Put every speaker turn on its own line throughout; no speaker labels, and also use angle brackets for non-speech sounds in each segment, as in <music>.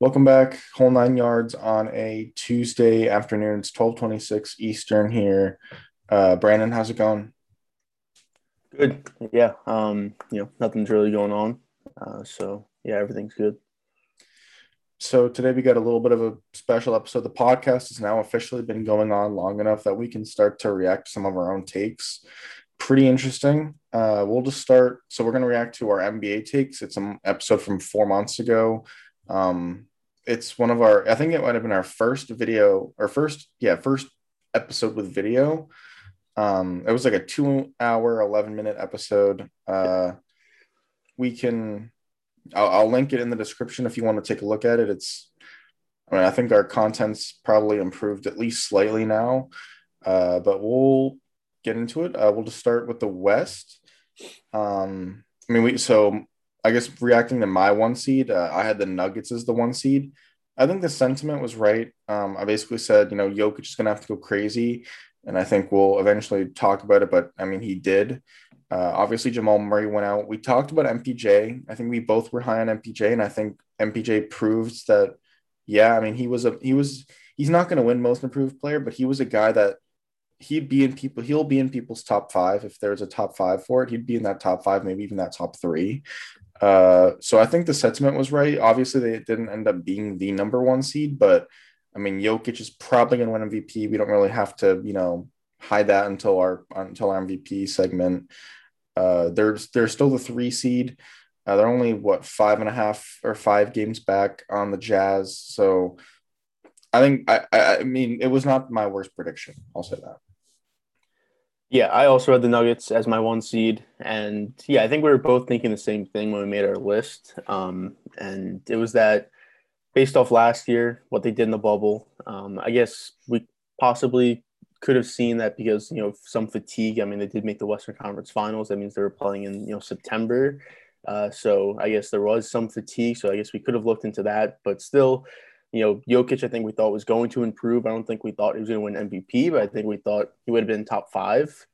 Welcome back, whole nine yards on a Tuesday afternoon. It's twelve twenty six Eastern here. Uh, Brandon, how's it going?
Good. Yeah. Um, you know, nothing's really going on. Uh, so yeah, everything's good.
So today we got a little bit of a special episode. The podcast has now officially been going on long enough that we can start to react to some of our own takes. Pretty interesting. Uh, we'll just start. So we're going to react to our NBA takes. It's an episode from four months ago. Um, it's one of our, I think it might have been our first video or first, yeah, first episode with video. Um, it was like a two hour, 11 minute episode. Uh, we can, I'll, I'll link it in the description if you want to take a look at it. It's, I mean, I think our content's probably improved at least slightly now, uh, but we'll get into it. Uh, we'll just start with the West. Um, I mean, we so I guess reacting to my one seed, uh, I had the Nuggets as the one seed. I think the sentiment was right. Um, I basically said, you know, Jokic is going to have to go crazy, and I think we'll eventually talk about it. But I mean, he did. Uh, obviously, Jamal Murray went out. We talked about MPJ. I think we both were high on MPJ, and I think MPJ proves that. Yeah, I mean, he was a he was he's not going to win Most Improved Player, but he was a guy that he'd be in people he'll be in people's top five if there's a top five for it he'd be in that top five maybe even that top three uh, so I think the sentiment was right. Obviously, they didn't end up being the number one seed, but I mean, Jokic is probably going to win MVP. We don't really have to, you know, hide that until our until our MVP segment. Uh, there's they're still the three seed. Uh, they're only what five and a half or five games back on the Jazz. So I think I I mean it was not my worst prediction. I'll say that.
Yeah, I also had the Nuggets as my one seed, and yeah, I think we were both thinking the same thing when we made our list. Um, and it was that based off last year, what they did in the bubble. Um, I guess we possibly could have seen that because you know some fatigue. I mean, they did make the Western Conference Finals. That means they were playing in you know September. Uh, so I guess there was some fatigue. So I guess we could have looked into that, but still, you know, Jokic, I think we thought was going to improve. I don't think we thought he was going to win MVP, but I think we thought he would have been top five.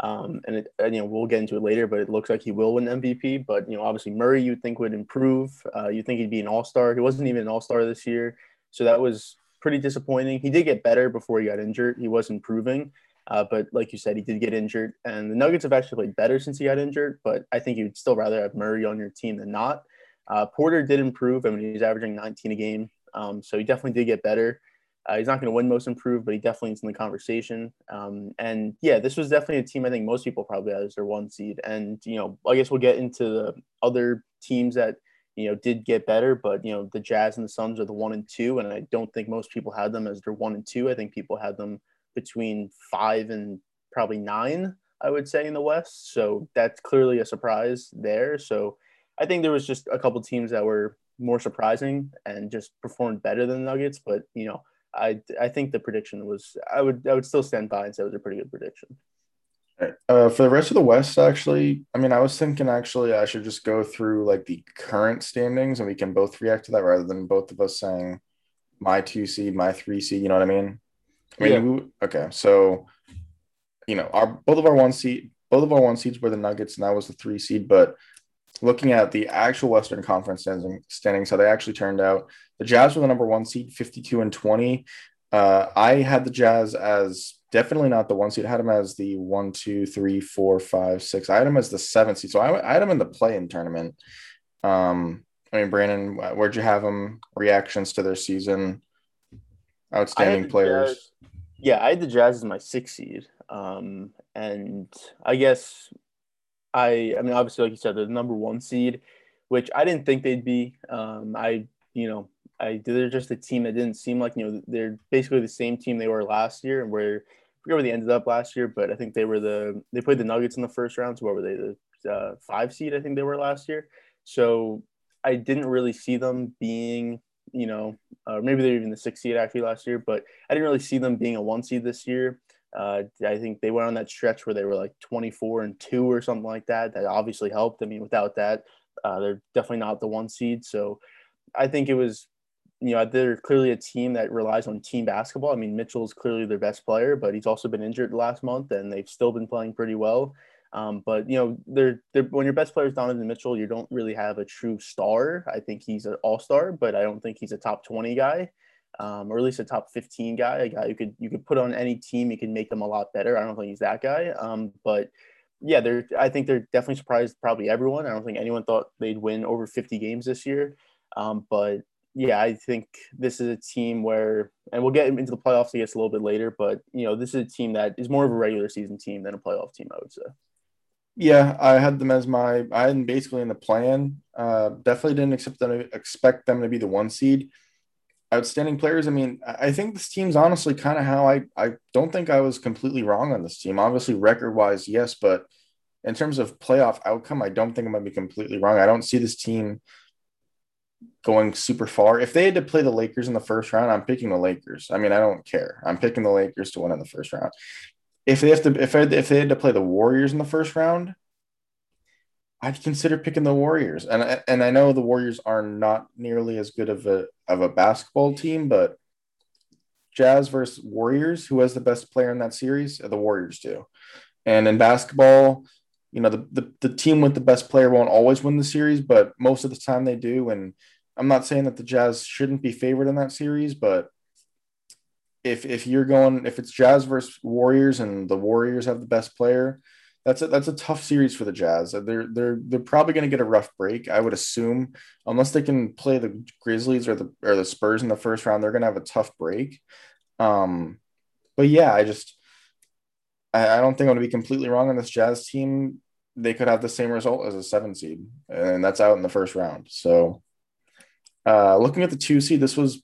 Um, and, it, and, you know, we'll get into it later, but it looks like he will win MVP. But, you know, obviously Murray, you think would improve. Uh, you think he'd be an all star. He wasn't even an all star this year. So that was pretty disappointing. He did get better before he got injured. He was improving. Uh, but like you said, he did get injured. And the Nuggets have actually played better since he got injured. But I think you'd still rather have Murray on your team than not. Uh, Porter did improve. I mean, he's averaging 19 a game. Um, so he definitely did get better. Uh, he's not going to win most improved, but he definitely is in the conversation. Um, and yeah, this was definitely a team I think most people probably had as their one seed. And you know, I guess we'll get into the other teams that you know did get better, but you know, the Jazz and the Suns are the one and two, and I don't think most people had them as their one and two. I think people had them between five and probably nine. I would say in the West. So that's clearly a surprise there. So I think there was just a couple teams that were more surprising and just performed better than the Nuggets. But you know, I I think the prediction was I would I would still stand by and say it was a pretty good prediction.
Uh, for the rest of the West, actually, I mean, I was thinking actually I should just go through like the current standings and we can both react to that rather than both of us saying my two seed, my three seed. You know what I mean? I mean, yeah. we, okay, so you know, our both of our one seed, both of our one seeds were the Nuggets, and that was the three seed. But looking at the actual Western Conference standings, how they actually turned out, the Jazz were the number one seed, 52 and 20. Uh, I had the Jazz as definitely not the one seed. I had them as the one, two, three, four, five, six. I had them as the seventh seed. So I, I had them in the play-in tournament. Um, I mean, Brandon, where'd you have them? Reactions to their season? Outstanding players.
Jazz, yeah, I had the Jazz as my six seed. Um, and I guess I I mean obviously like you said the number one seed, which I didn't think they'd be. Um, I you know I they're just a team that didn't seem like you know they're basically the same team they were last year and where I forget where they ended up last year, but I think they were the they played the Nuggets in the first round. So what were they the uh, five seed? I think they were last year. So I didn't really see them being you know, uh, maybe they're even the six seed actually last year, but I didn't really see them being a one seed this year. Uh, I think they went on that stretch where they were like 24 and two or something like that. That obviously helped. I mean, without that, uh, they're definitely not the one seed. So I think it was, you know, they're clearly a team that relies on team basketball. I mean, Mitchell is clearly their best player, but he's also been injured the last month and they've still been playing pretty well. Um, but you know, they're, they're when your best player is Donovan Mitchell, you don't really have a true star. I think he's an all star, but I don't think he's a top 20 guy, um, or at least a top 15 guy. A guy you could you could put on any team, you can make them a lot better. I don't think he's that guy. Um, but yeah, they're I think they're definitely surprised probably everyone. I don't think anyone thought they'd win over 50 games this year. Um, but yeah, I think this is a team where, and we'll get into the playoffs, I guess, a little bit later. But you know, this is a team that is more of a regular season team than a playoff team, I would say.
Yeah, I had them as my. I had them basically in the play-in. Uh, definitely didn't accept them, expect them to be the one seed. Outstanding players. I mean, I think this team's honestly kind of how I. I don't think I was completely wrong on this team. Obviously, record wise, yes, but in terms of playoff outcome, I don't think going to be completely wrong. I don't see this team going super far. If they had to play the Lakers in the first round, I'm picking the Lakers. I mean, I don't care. I'm picking the Lakers to win in the first round. If they have to, if if they had to play the Warriors in the first round, I'd consider picking the Warriors. And and I know the Warriors are not nearly as good of a of a basketball team, but Jazz versus Warriors, who has the best player in that series? The Warriors do. And in basketball, you know, the, the, the team with the best player won't always win the series, but most of the time they do. And I'm not saying that the Jazz shouldn't be favored in that series, but if if you're going if it's Jazz versus Warriors and the Warriors have the best player, that's a that's a tough series for the Jazz. They're they're they're probably going to get a rough break, I would assume, unless they can play the Grizzlies or the or the Spurs in the first round. They're going to have a tough break. Um, but yeah, I just I, I don't think I'm going to be completely wrong on this Jazz team. They could have the same result as a seven seed, and that's out in the first round. So uh, looking at the two seed, this was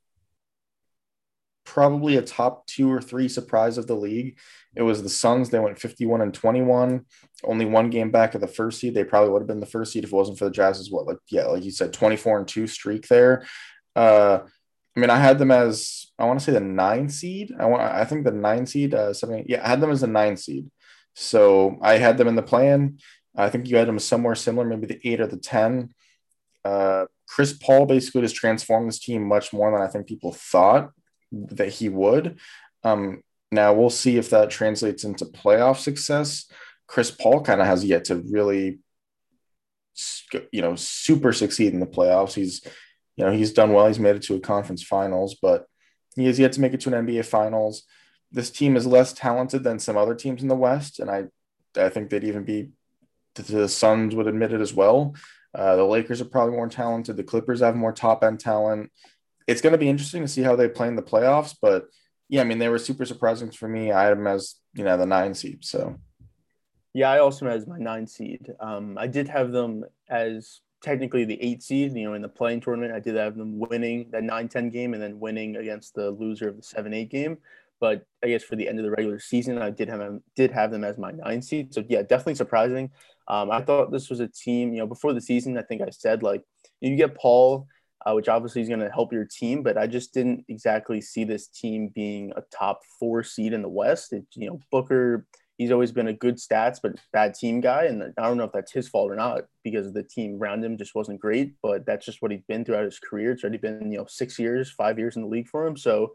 probably a top two or three surprise of the league. It was the Suns. They went 51 and 21, only one game back of the first seed. They probably would have been the first seed if it wasn't for the Jazz as well. Like, yeah, like you said, 24 and two streak there. Uh, I mean, I had them as I want to say the nine seed. I want I think the nine seed, uh, seven, yeah, I had them as a nine seed. So I had them in the play-in. I think you had them somewhere similar, maybe the eight or the 10. Uh, Chris Paul basically has transformed this team much more than I think people thought that he would. Um, now we'll see if that translates into playoff success. Chris Paul kind of has yet to really, you know, super succeed in the playoffs. He's, you know, he's done well. He's made it to a conference finals, but he has yet to make it to an NBA finals. This team is less talented than some other teams in the West, and I, I think they'd even be the Suns would admit it as well. Uh, the Lakers are probably more talented. The Clippers have more top end talent. It's going to be interesting to see how they play in the playoffs. But yeah, I mean, they were super surprising for me. I had them as, you know, the nine seed. So
yeah, I also as my nine seed. Um, I did have them as technically the eight seed, you know, in the play-in tournament. I did have them winning that 9 10 game and then winning against the loser of the 7 8 game. But I guess for the end of the regular season, I did have them, did have them as my nine seed. So yeah, definitely surprising. Um, I thought this was a team, you know, before the season, I think I said like you get Paul, uh, which obviously is going to help your team, but I just didn't exactly see this team being a top four seed in the West. It, you know, Booker, he's always been a good stats but bad team guy, and I don't know if that's his fault or not because the team around him just wasn't great. But that's just what he's been throughout his career. It's already been you know six years, five years in the league for him, so.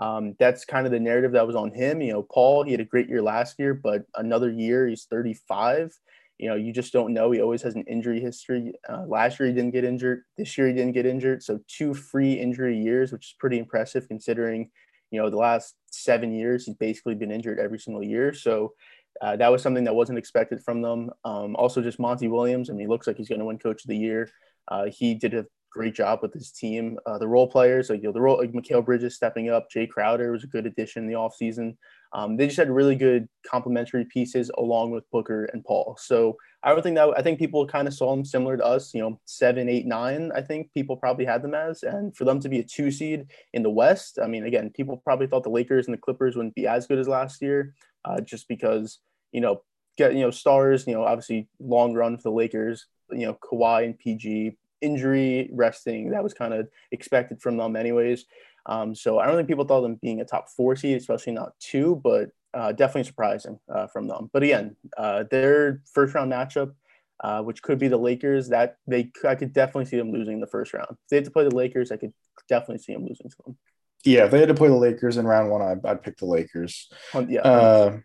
Um, that's kind of the narrative that was on him. You know, Paul, he had a great year last year, but another year, he's 35 you know, you just don't know. He always has an injury history. Uh, last year he didn't get injured. This year he didn't get injured. So two free injury years, which is pretty impressive considering, you know, the last seven years he's basically been injured every single year. So uh, that was something that wasn't expected from them. Um, also, just Monty Williams. I mean, he looks like he's going to win Coach of the Year. Uh, he did a great job with his team. Uh, the role players, like you know, the role like Mikal Bridges stepping up. Jae Crowder was a good addition in the offseason. Um, they just had really good complementary pieces along with Booker and Paul. So I don't think that I think people kind of saw them similar to us, you know, seven, eight, nine. I think people probably had them as, and for them to be a two seed in the West, I mean, again, people probably thought the Lakers and the Clippers wouldn't be as good as last year, uh, just because you know, get you know, stars, you know, obviously long run for the Lakers, you know, Kawhi and PG injury resting that was kind of expected from them anyways. Um, so I don't think people thought them being a top four seed, especially not two, but uh, definitely surprising uh, from them. But again, uh, their first round matchup, uh, which could be the Lakers, that they I could definitely see them losing the first round. If they had to play the Lakers, I could definitely see them losing to them.
Yeah, if they had to play the Lakers in round one, I'd, I'd pick the Lakers.
Yeah.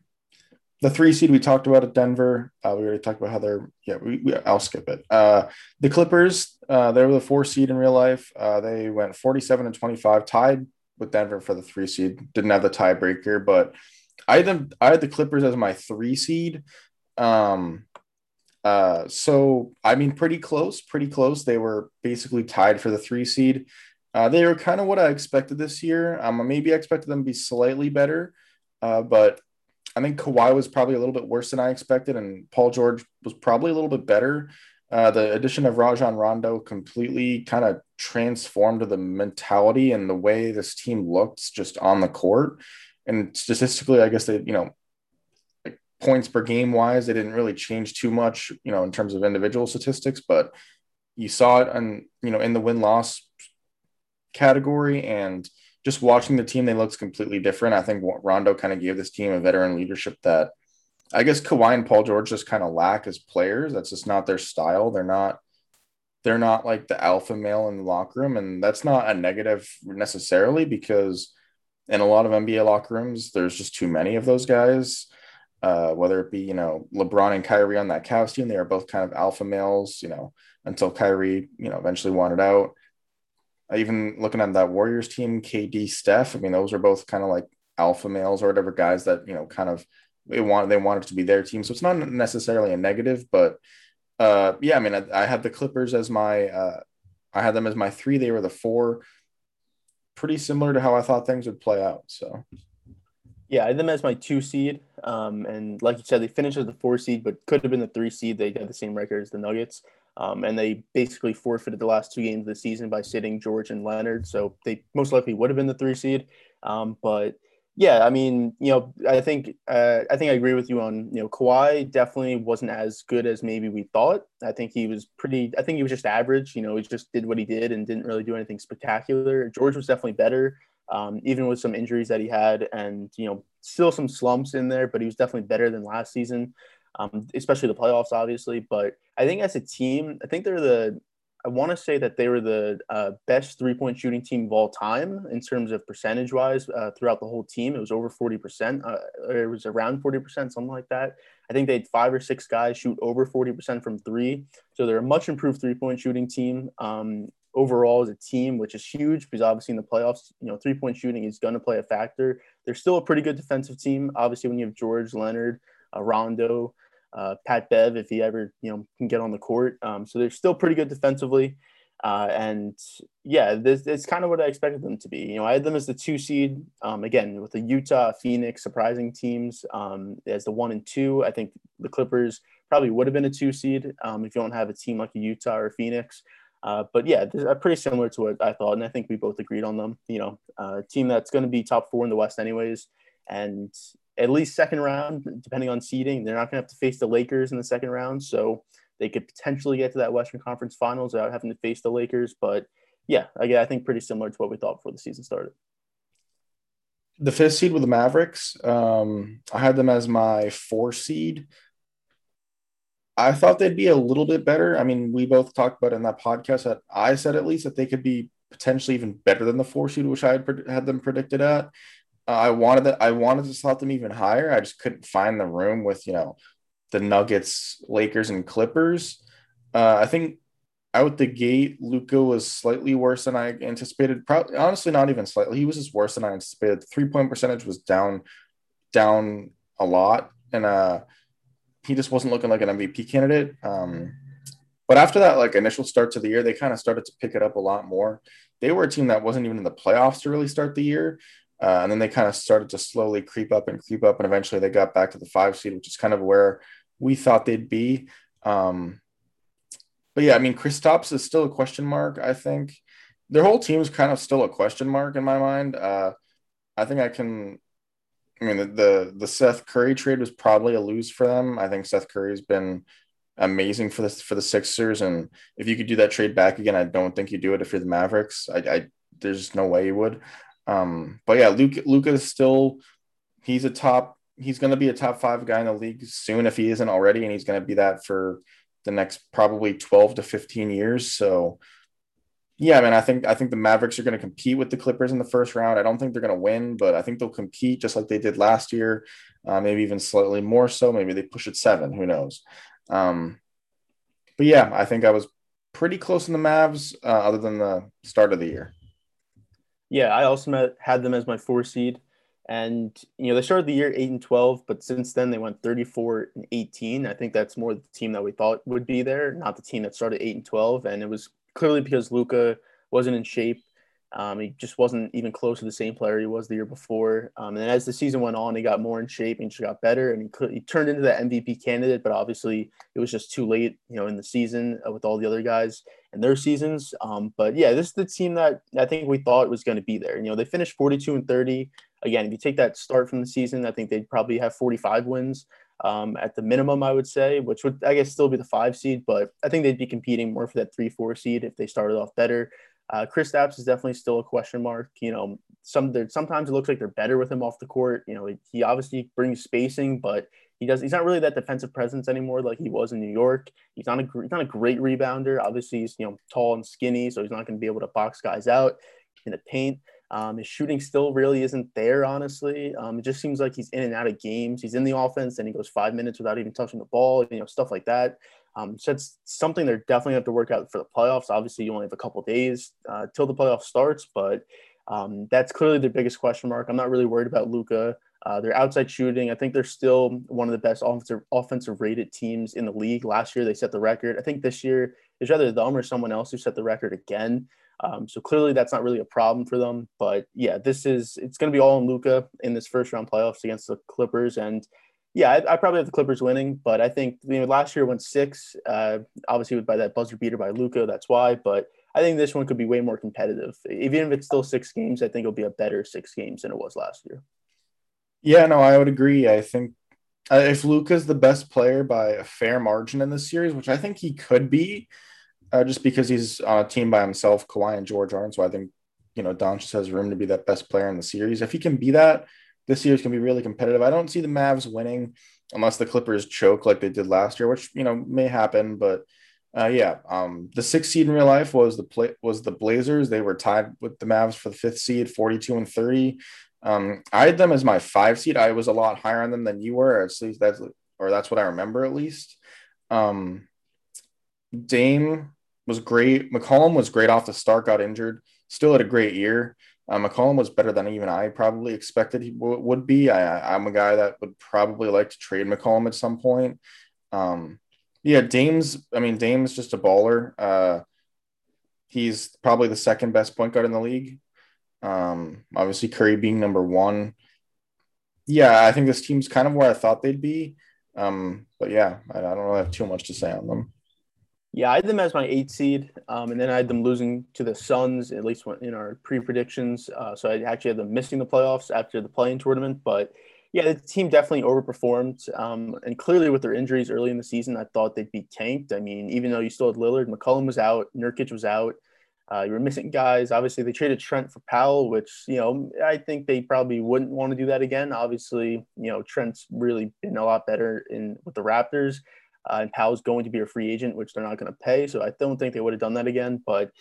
The three seed we talked about at Denver. Uh, we already talked about how they're yeah. We, we I'll skip it. Uh, the Clippers. Uh, they were the four seed in real life. Uh, they went forty seven and twenty five, tied with Denver for the three seed. Didn't have the tiebreaker, but I had them. I had the Clippers as my three seed. Um, uh, so I mean, pretty close, pretty close. They were basically tied for the three seed. Uh, they were kind of what I expected this year. Um, maybe I expected them to be slightly better, uh, but I think Kawhi was probably a little bit worse than I expected, and Paul George was probably a little bit better. Uh, the addition of Rajon Rondo completely kind of transformed the mentality and the way this team looked just on the court. And statistically, I guess they, you know, like points per game wise, they didn't really change too much, you know, in terms of individual statistics, but you saw it and you know in the win loss category and just watching the team, they looked completely different. I think Rondo kind of gave this team a veteran leadership that I guess Kawhi and Paul George just kind of lack as players. That's just not their style. They're not they're not like the alpha male in the locker room, and that's not a negative necessarily because in a lot of NBA locker rooms, there's just too many of those guys. Uh, whether it be you know LeBron and Kyrie on that Cavs team, they are both kind of alpha males. You know until Kyrie you know eventually wanted out even looking at that Warriors team, KD, Steph. I mean, those are both kind of like alpha males or whatever guys that you know kind of they want they wanted to be their team. So it's not necessarily a negative, but uh, yeah, I mean, I, I had the Clippers as my uh, I had them as my three. They were the four. Pretty similar to how I thought things would play out. So.
Yeah, I had them as my two seed. Um, and like you said, they finished as the four seed, but could have been the three seed. They had the same record as the Nuggets. Um, and they basically forfeited the last two games of the season by sitting George and Leonard. So they most likely would have been the three seed. Um, but yeah, I mean, you know, I think uh, I think I agree with you on you know Kawhi definitely wasn't as good as maybe we thought. I think he was pretty. I think he was just average. You know, he just did what he did and didn't really do anything spectacular. George was definitely better, um, even with some injuries that he had, and you know, still some slumps in there. But he was definitely better than last season um, especially the playoffs, obviously. But I think as a team, I think they're the I want to say that they were the uh, best three point shooting team of all time in terms of percentage wise uh, throughout the whole team. It was over 40%, uh, it was around 40%, something like that. I think they had five or six guys shoot over 40% from three. So they're a much improved three point shooting team. Um, overall as a team, which is huge because obviously in the playoffs, you know, three point shooting is going to play a factor. They're still a pretty good defensive team. Obviously, when you have George Leonard, uh, Rondo, uh, Pat Bev if he ever you know can get on the court. Um, so they're still pretty good defensively. Uh, and yeah, this is kind of what I expected them to be. You know, I had them as the two seed. Um, again, with the Utah, Phoenix surprising teams um, as the one and two. I think the Clippers probably would have been a two seed um, if you don't have a team like Utah or Phoenix. Uh, but yeah, uh, pretty similar to what I thought, and I think we both agreed on them. You know, uh, team that's going to be top four in the West, anyways, and at least second round, depending on seeding. They're not going to have to face the Lakers in the second round, so they could potentially get to that Western Conference Finals without having to face the Lakers. But yeah, again, I think pretty similar to what we thought before the season started.
The fifth seed with the Mavericks, um, I had them as my four seed. I thought they'd be a little bit better. I mean, we both talked about in that podcast that I said at least that they could be potentially even better than the four seed, which I had, had them predicted at. I wanted that. I wanted to slot them even higher. I just couldn't find the room with you know the Nuggets, Lakers, and Clippers. Uh, I think out the gate, Luka was slightly worse than I anticipated. Probably, honestly, not even slightly. He was just worse than I anticipated. The three point percentage was down, down a lot, and uh, he just wasn't looking like an MVP candidate. Um, but after that, like initial start to the year, they kind of started to pick it up a lot more. They were a team that wasn't even in the playoffs to really start the year, uh, and then they kind of started to slowly creep up and creep up. And eventually they got back to the five seed, which is kind of where we thought they'd be. Um, but yeah, I mean, Kristaps is still a question mark, I think. Their whole team is kind of still a question mark in my mind. Uh, I think I can. I mean, the, the, the Seth Curry trade was probably a lose for them. I think Seth Curry's been amazing for this for the Sixers, and if you could do that trade back again, I don't think you do it if you're the Mavericks. I, I there's no way you would. Um, but yeah, Luke Luka is still he's a top he's going to be a top five guy in the league soon if he isn't already, and he's going to be that for the next probably 12 to 15 years. So Yeah, I mean, I think I think the Mavericks are going to compete with the Clippers in the first round. I don't think they're going to win, but I think they'll compete just like they did last year, uh, maybe even slightly more so. Maybe they push it seven. Who knows? Um, but yeah, I think I was pretty close in the Mavs, uh, other than the start of the year.
Yeah, I also met, had them as my four seed. And you know they started the year eight and twelve, but since then they went thirty four and eighteen. I think that's more the team that we thought would be there, not the team that started eight and twelve. And it was clearly because Luka wasn't in shape. Um, he just wasn't even close to the same player he was the year before. Um, and as the season went on, he got more in shape and just got better, and he, could, he turned into that MVP candidate. But obviously, it was just too late, you know, in the season uh, with all the other guys and their seasons. Um, but yeah, this is the team that I think we thought was going to be there. You know, they finished 42 and 30 again, if you take that start from the season, I think they'd probably have 45 wins um, at the minimum, I would say, which would, I guess, still be the five seed, but I think they'd be competing more for that three, four seed if they started off better. Uh, Kristaps is definitely still a question mark. You know, some sometimes it looks like they're better with him off the court. You know, he obviously brings spacing, but he does. He's not really that defensive presence anymore like he was in New York. He's not a he's not a great rebounder. Obviously, he's you know tall and skinny, so he's not going to be able to box guys out in the paint. Um, his shooting still really isn't there, honestly. Um, it just seems like he's in and out of games. He's in the offense and he goes five minutes without even touching the ball, you know, stuff like that. Um, so it's something they're definitely have to work out for the playoffs. Obviously, you only have a couple days uh, till the playoff starts, but um, that's clearly the biggest question mark. I'm not really worried about Luka. Uh, their outside shooting, I think they're still one of the best offensive offensive rated teams in the league. Last year they set the record. I think this year is either them or someone else who set the record again. Um, so clearly that's not really a problem for them. But yeah, this is it's going to be all in Luka in this first round playoffs against the Clippers. And yeah, I, I, probably have the Clippers winning, but I think you know last year went six. Uh, obviously, by that buzzer beater by Luka, that's why. But I think this one could be way more competitive. Even if it's still six games, I think it'll be a better six games than it was last year.
Yeah, no, I would agree. I think uh, if Luka's the best player by a fair margin in this series, which I think he could be, uh, just because he's on a team by himself. Kawhi and George aren't, so I think you know Doncic has room to be that best player in the series. If he can be that, this series can be really competitive. I don't see the Mavs winning unless the Clippers choke like they did last year, which you know may happen. But uh, yeah, um, the sixth seed in real life was the play was the Blazers. They were tied with the Mavs for the fifth seed, forty-two and thirty. Um, I had them as my five seed. I was a lot higher on them than you were. At least that's or that's what I remember at least. Um, Dame was great. McCollum was great off the start, got injured, still had a great year. Uh, McCollum was better than even I probably expected he w- would be. I, am a guy that would probably like to trade McCollum at some point. Um, yeah, Dame's, I mean, Dame's just a baller. Uh, he's probably the second best point guard in the league. Um, obviously, Curry being number one. Yeah, I think this team's kind of where I thought they'd be. Um, but yeah, I, I don't really have too much to say on them.
Yeah, I had them as my eight seed, um, and then I had them losing to the Suns at least in our pre predictions. Uh, so I actually had them missing the playoffs after the play-in tournament. But yeah, the team definitely overperformed, um, and clearly with their injuries early in the season, I thought they'd be tanked. I mean, even though you still had Lillard, McCollum was out, Nurkic was out. Uh, you were missing guys. Obviously, they traded Trent for Powell, which you know I think they probably wouldn't want to do that again. Obviously, you know Trent's really been a lot better in with the Raptors. Uh, and Powell's going to be a free agent, which they're not going to pay. So I don't think they would have done that again. But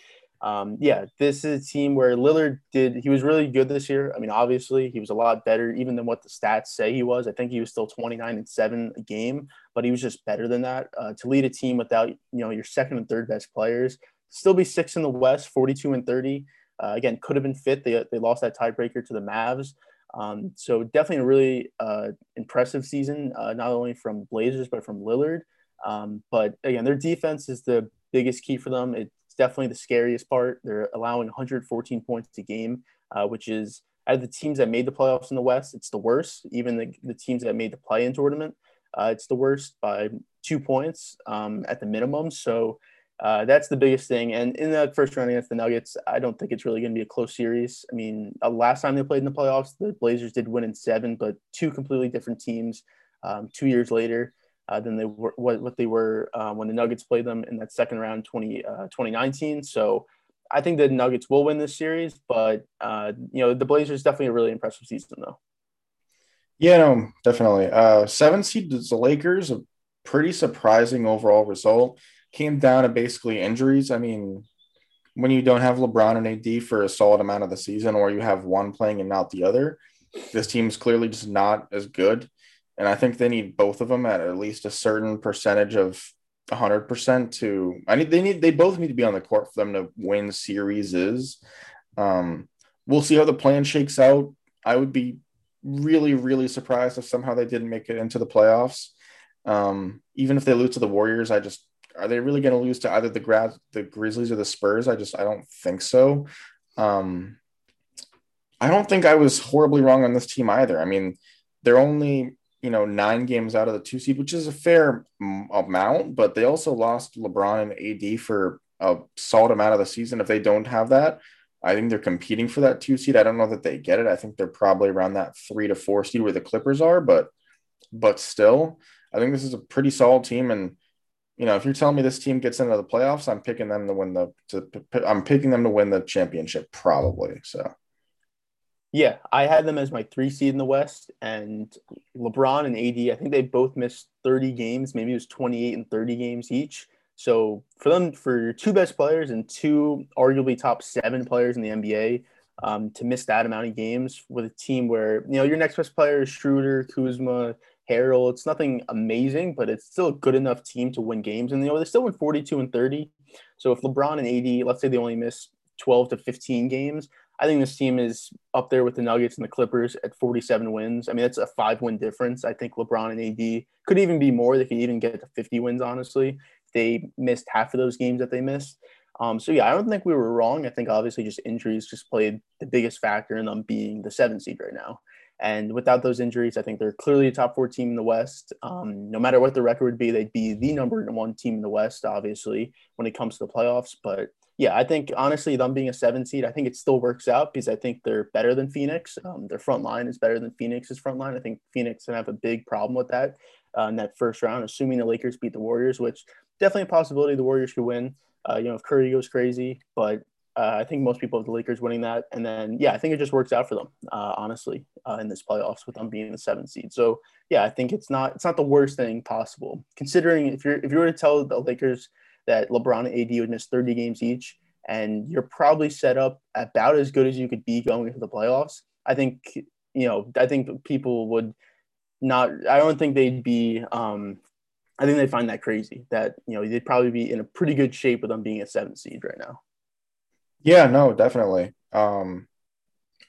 um, yeah, this is a team where Lillard did, he was really good this year. I mean, obviously, he was a lot better even than what the stats say he was. I think he was still 29 and 7 a game, but he was just better than that. Uh, to lead a team without, you know, your second and third best players, still be six in the West, 42 and 30. Uh, again, could have been fit. They, they lost that tiebreaker to the Mavs. Um, so definitely a really uh, impressive season, uh, not only from Blazers but from Lillard. Um, but again, their defense is the biggest key for them. It's definitely the scariest part. They're allowing 114 points a game, uh, which is out of the teams that made the playoffs in the West, it's the worst. Even the, the teams that made the play-in tournament, uh, it's the worst by two points um, at the minimum. So uh, that's the biggest thing. And in that first round against the Nuggets, I don't think it's really going to be a close series. I mean, uh, last time they played in the playoffs, the Blazers did win in seven, but two completely different teams. Um, two years later, uh, than they were what, what they were uh, when the Nuggets played them in that second round 20, uh, 2019. So I think the Nuggets will win this series, but uh, you know the Blazers definitely a really impressive season though.
Yeah, no, definitely. Uh, seven seed the Lakers, a pretty surprising overall result. Came down to basically injuries. I mean, when you don't have LeBron and AD for a solid amount of the season, or you have one playing and not the other, this team's clearly just not as good. And I think they need both of them at at least a certain percentage of 100% to I need they need they both need to be on the court for them to win series is. Um we'll see how the play-in shakes out. I would be really really surprised if somehow they didn't make it into the playoffs. Um even if they lose to the Warriors I just are they really going to lose to either the Gra- the Grizzlies or the Spurs? I just I don't think so. Um I don't think I was horribly wrong on this team either. I mean they're only you know, nine games out of the two seed, which is a fair amount, but they also lost LeBron and AD for a solid amount of the season. If they don't have that, I think they're competing for that two seed. I don't know that they get it. I think they're probably around that three to four seed where the Clippers are, but but still, I think this is a pretty solid team. And you know, if you're telling me this team gets into the playoffs, I'm picking them to win the. To, I'm picking them to win the championship probably. So
yeah, I had them as my three seed in the West, and LeBron and AD. I think they both missed 30 games. Maybe it was 28 and 30 games each. So for them, for your two best players and two arguably top seven players in the NBA, um, to miss that amount of games with a team where you know your next best player is Schroeder, Kuzma, Harrell. It's nothing amazing, but it's still a good enough team to win games. And you know they still win 42 and 30. So if LeBron and AD, let's say they only miss 12 to 15 games, I think this team is up there with the Nuggets and the Clippers at 47 wins. I mean, that's a five win difference. I think LeBron and AD could even be more. They could even get to 50 wins, honestly. They missed half of those games that they missed. Um, so, yeah, I don't think we were wrong. I think obviously just injuries just played the biggest factor in them being the seven seed right now. And without those injuries, I think they're clearly a top four team in the West. Um, no matter what the record would be, they'd be the number one team in the West, obviously, when it comes to the playoffs. But yeah, I think honestly, them being a seven seed, I think it still works out because I think they're better than Phoenix. Um, their front line is better than Phoenix's front line. I think Phoenix gonna have a big problem with that uh, in that first round, assuming the Lakers beat the Warriors, which definitely a possibility the Warriors could win. Uh, you know, if Curry goes crazy, but uh, I think most people have the Lakers winning that, and then yeah, I think it just works out for them, uh, honestly, uh, in this playoffs with them being the seventh seed. So yeah, I think it's not it's not the worst thing possible considering if you're if you were to tell the Lakers that LeBron and AD would miss 30 games each, and you're probably set up about as good as you could be going into the playoffs. I think, you know, I think people would not, I don't think they'd be, um, I think they'd find that crazy that, you know, they'd probably be in a pretty good shape with them being a seven seed right now.
Yeah, no, definitely. Um,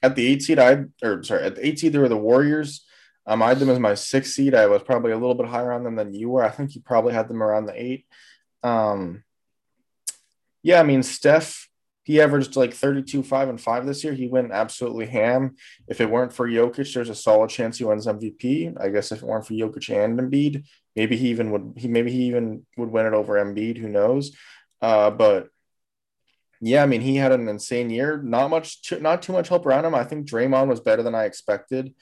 at the eight seed, I, or sorry, at the eight seed, there were the Warriors. Um, I had them as my sixth seed. I was probably a little bit higher on them than you were. I think you probably had them around the eight. Um, yeah, I mean, Steph, he averaged like 32, 5, and 5 this year. He went absolutely ham. If it weren't for Jokic, there's a solid chance he wins MVP. I guess if it weren't for Jokic and Embiid, maybe he even would he maybe he even would win it over Embiid, who knows? Uh, but yeah, I mean, he had an insane year. Not much, not too much help around him. I think Draymond was better than I expected.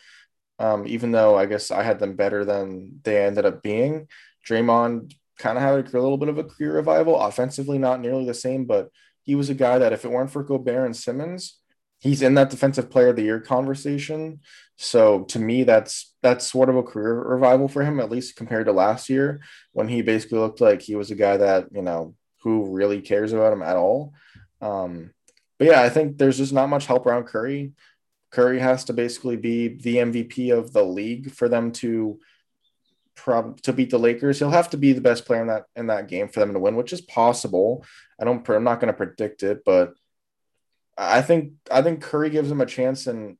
Um, even though I guess I had them better than they ended up being. Draymond kind of had a little bit of a career revival. Offensively, not nearly the same, but he was a guy that if it weren't for Gobert and Simmons, he's in that defensive player of the year conversation. So to me, that's that's sort of a career revival for him, at least compared to last year when he basically looked like he was a guy that you know who really cares about him at all. Um, but yeah, I think there's just not much help around Curry. Curry has to basically be the MVP of the league for them to prob to beat the Lakers. He'll have to be the best player in that in that game for them to win, which is possible. I don't. I'm not going to predict it, but I think I think Curry gives him a chance in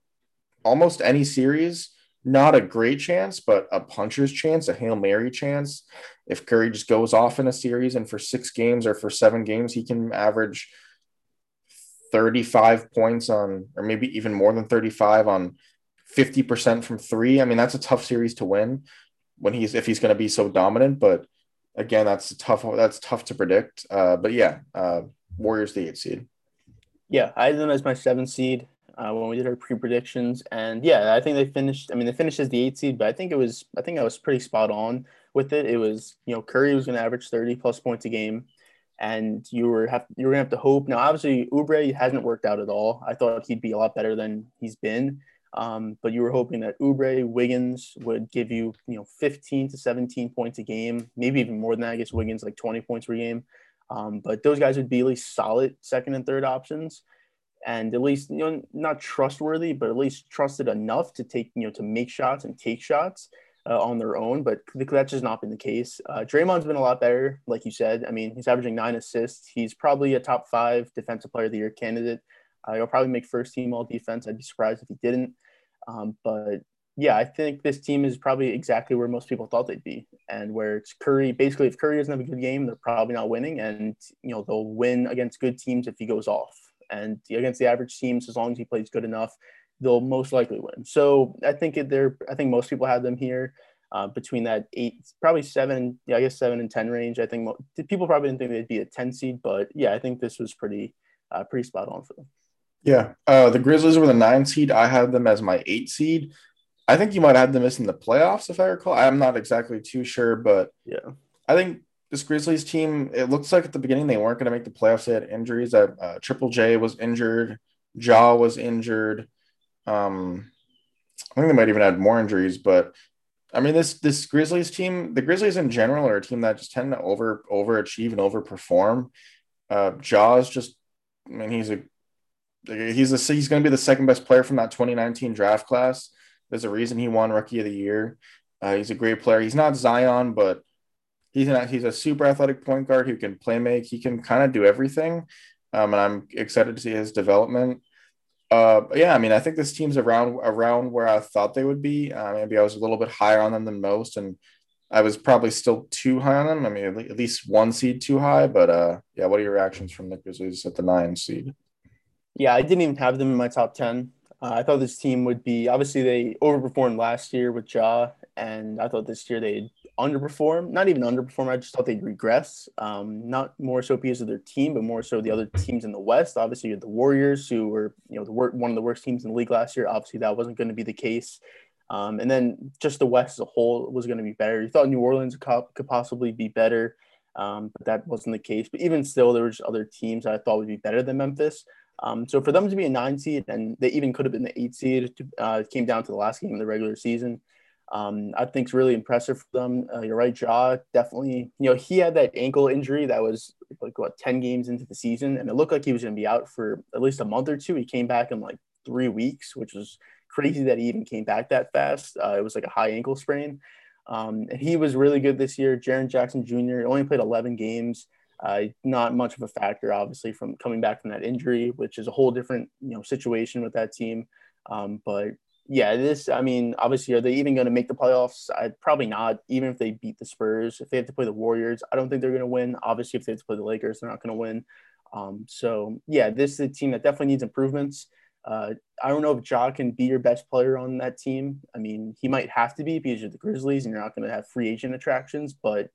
almost any series. Not a great chance, but a puncher's chance, a hail mary chance. If Curry just goes off in a series and for six games or for seven games, he can average 35 points on, or maybe even more than 35 on 50% from three. I mean, that's a tough series to win when he's if he's going to be so dominant. But again, that's tough. That's tough to predict. Uh, but yeah, uh, Warriors the eight seed.
Yeah, I had them as my seven seed uh, when we did our pre predictions, and yeah, I think they finished. I mean, they finished as the eight seed, but I think it was. I think I was pretty spot on with it. It was you know Curry was going to average thirty plus points a game. And you were have you were gonna have to hope. Now, obviously, Oubre hasn't worked out at all. I thought he'd be a lot better than he's been. Um, but you were hoping that Oubre, Wiggins would give you, you know, 15 to 17 points a game, maybe even more than that. I guess Wiggins like 20 points per game. Um, but those guys would be at least solid second and third options, and at least you know not trustworthy, but at least trusted enough to take you know to make shots and take shots uh, on their own. But that's just not been the case. Uh, Draymond's been a lot better, like you said. I mean, he's averaging nine assists. He's probably a top five defensive player of the year candidate. Uh, he'll probably make first team all defense. I'd be surprised if he didn't. Um, but yeah, I think this team is probably exactly where most people thought they'd be, and where it's Curry. Basically, if Curry doesn't have a good game, they're probably not winning, and you know they'll win against good teams if he goes off, and against the average teams, as long as he plays good enough, they'll most likely win. So I think they're. I think most people have them here uh, between that eight, probably seven. Yeah, I guess seven and ten range. I think mo- people probably didn't think they'd be a ten seed, but yeah, I think this was pretty, uh, pretty spot on for them.
Yeah, uh, the Grizzlies were the nine seed. I had them as my eight seed. I think you might have them missing the playoffs, if I recall. I'm not exactly too sure, but
yeah,
I think this Grizzlies team. It looks like at the beginning they weren't going to make the playoffs. They had injuries. That uh, Triple J was injured. Ja was injured. Um, I think they might even had more injuries, but I mean this this Grizzlies team, the Grizzlies in general are a team that just tend to over overachieve and overperform. Uh, Ja's just, I mean, he's a he's a, he's going to be the second best player from that 2019 draft class. There's a reason he won Rookie of the Year. Uh, he's a great player. He's not Zion, but he's an, he's a super athletic point guard who can play make. He can kind of do everything, um, and I'm excited to see his development. Uh, yeah, I mean, I think this team's around around where I thought they would be. Uh, maybe I was a little bit higher on them than most, and I was probably still too high on them. I mean, at least one seed too high. But uh, yeah, what are your reactions from the Grizzlies at the nine seed?
Yeah, I didn't even have them in my top ten. Uh, I thought this team would be obviously they overperformed last year with Ja, and I thought this year they'd underperform. Not even underperform. I just thought they'd regress. Um, not more so because of their team, but more so the other teams in the West. Obviously, you had the Warriors, who were you know the wor- one of the worst teams in the league last year. Obviously, that wasn't going to be the case. Um, and then just the West as a whole was going to be better. You thought New Orleans could, possibly be better, um, but that wasn't the case. But even still, there was other teams I thought would be better than Memphis. Um, so for them to be a nine seed, and they even could have been the eight seed, uh, it came down to the last game of the regular season. Um, I think it's really impressive for them. Uh, you're right, Ja definitely. You know, he had that ankle injury that was like what ten games into the season, and it looked like he was going to be out for at least a month or two. He came back in like three weeks, which was crazy that he even came back that fast. Uh, it was like a high ankle sprain. Um, and he was really good this year. Jaren Jackson Jr. only played 11 games. Uh, not much of a factor, obviously, from coming back from that injury, which is a whole different you know situation with that team. Um, but yeah, this I mean, obviously, are they even going to make the playoffs? I, probably not. Even if they beat the Spurs, if they have to play the Warriors, I don't think they're going to win. Obviously, if they have to play the Lakers, they're not going to win. Um, so yeah, this is a team that definitely needs improvements. Uh, I don't know if Ja can be your best player on that team. I mean, he might have to be because you're the Grizzlies and you're not going to have free agent attractions, but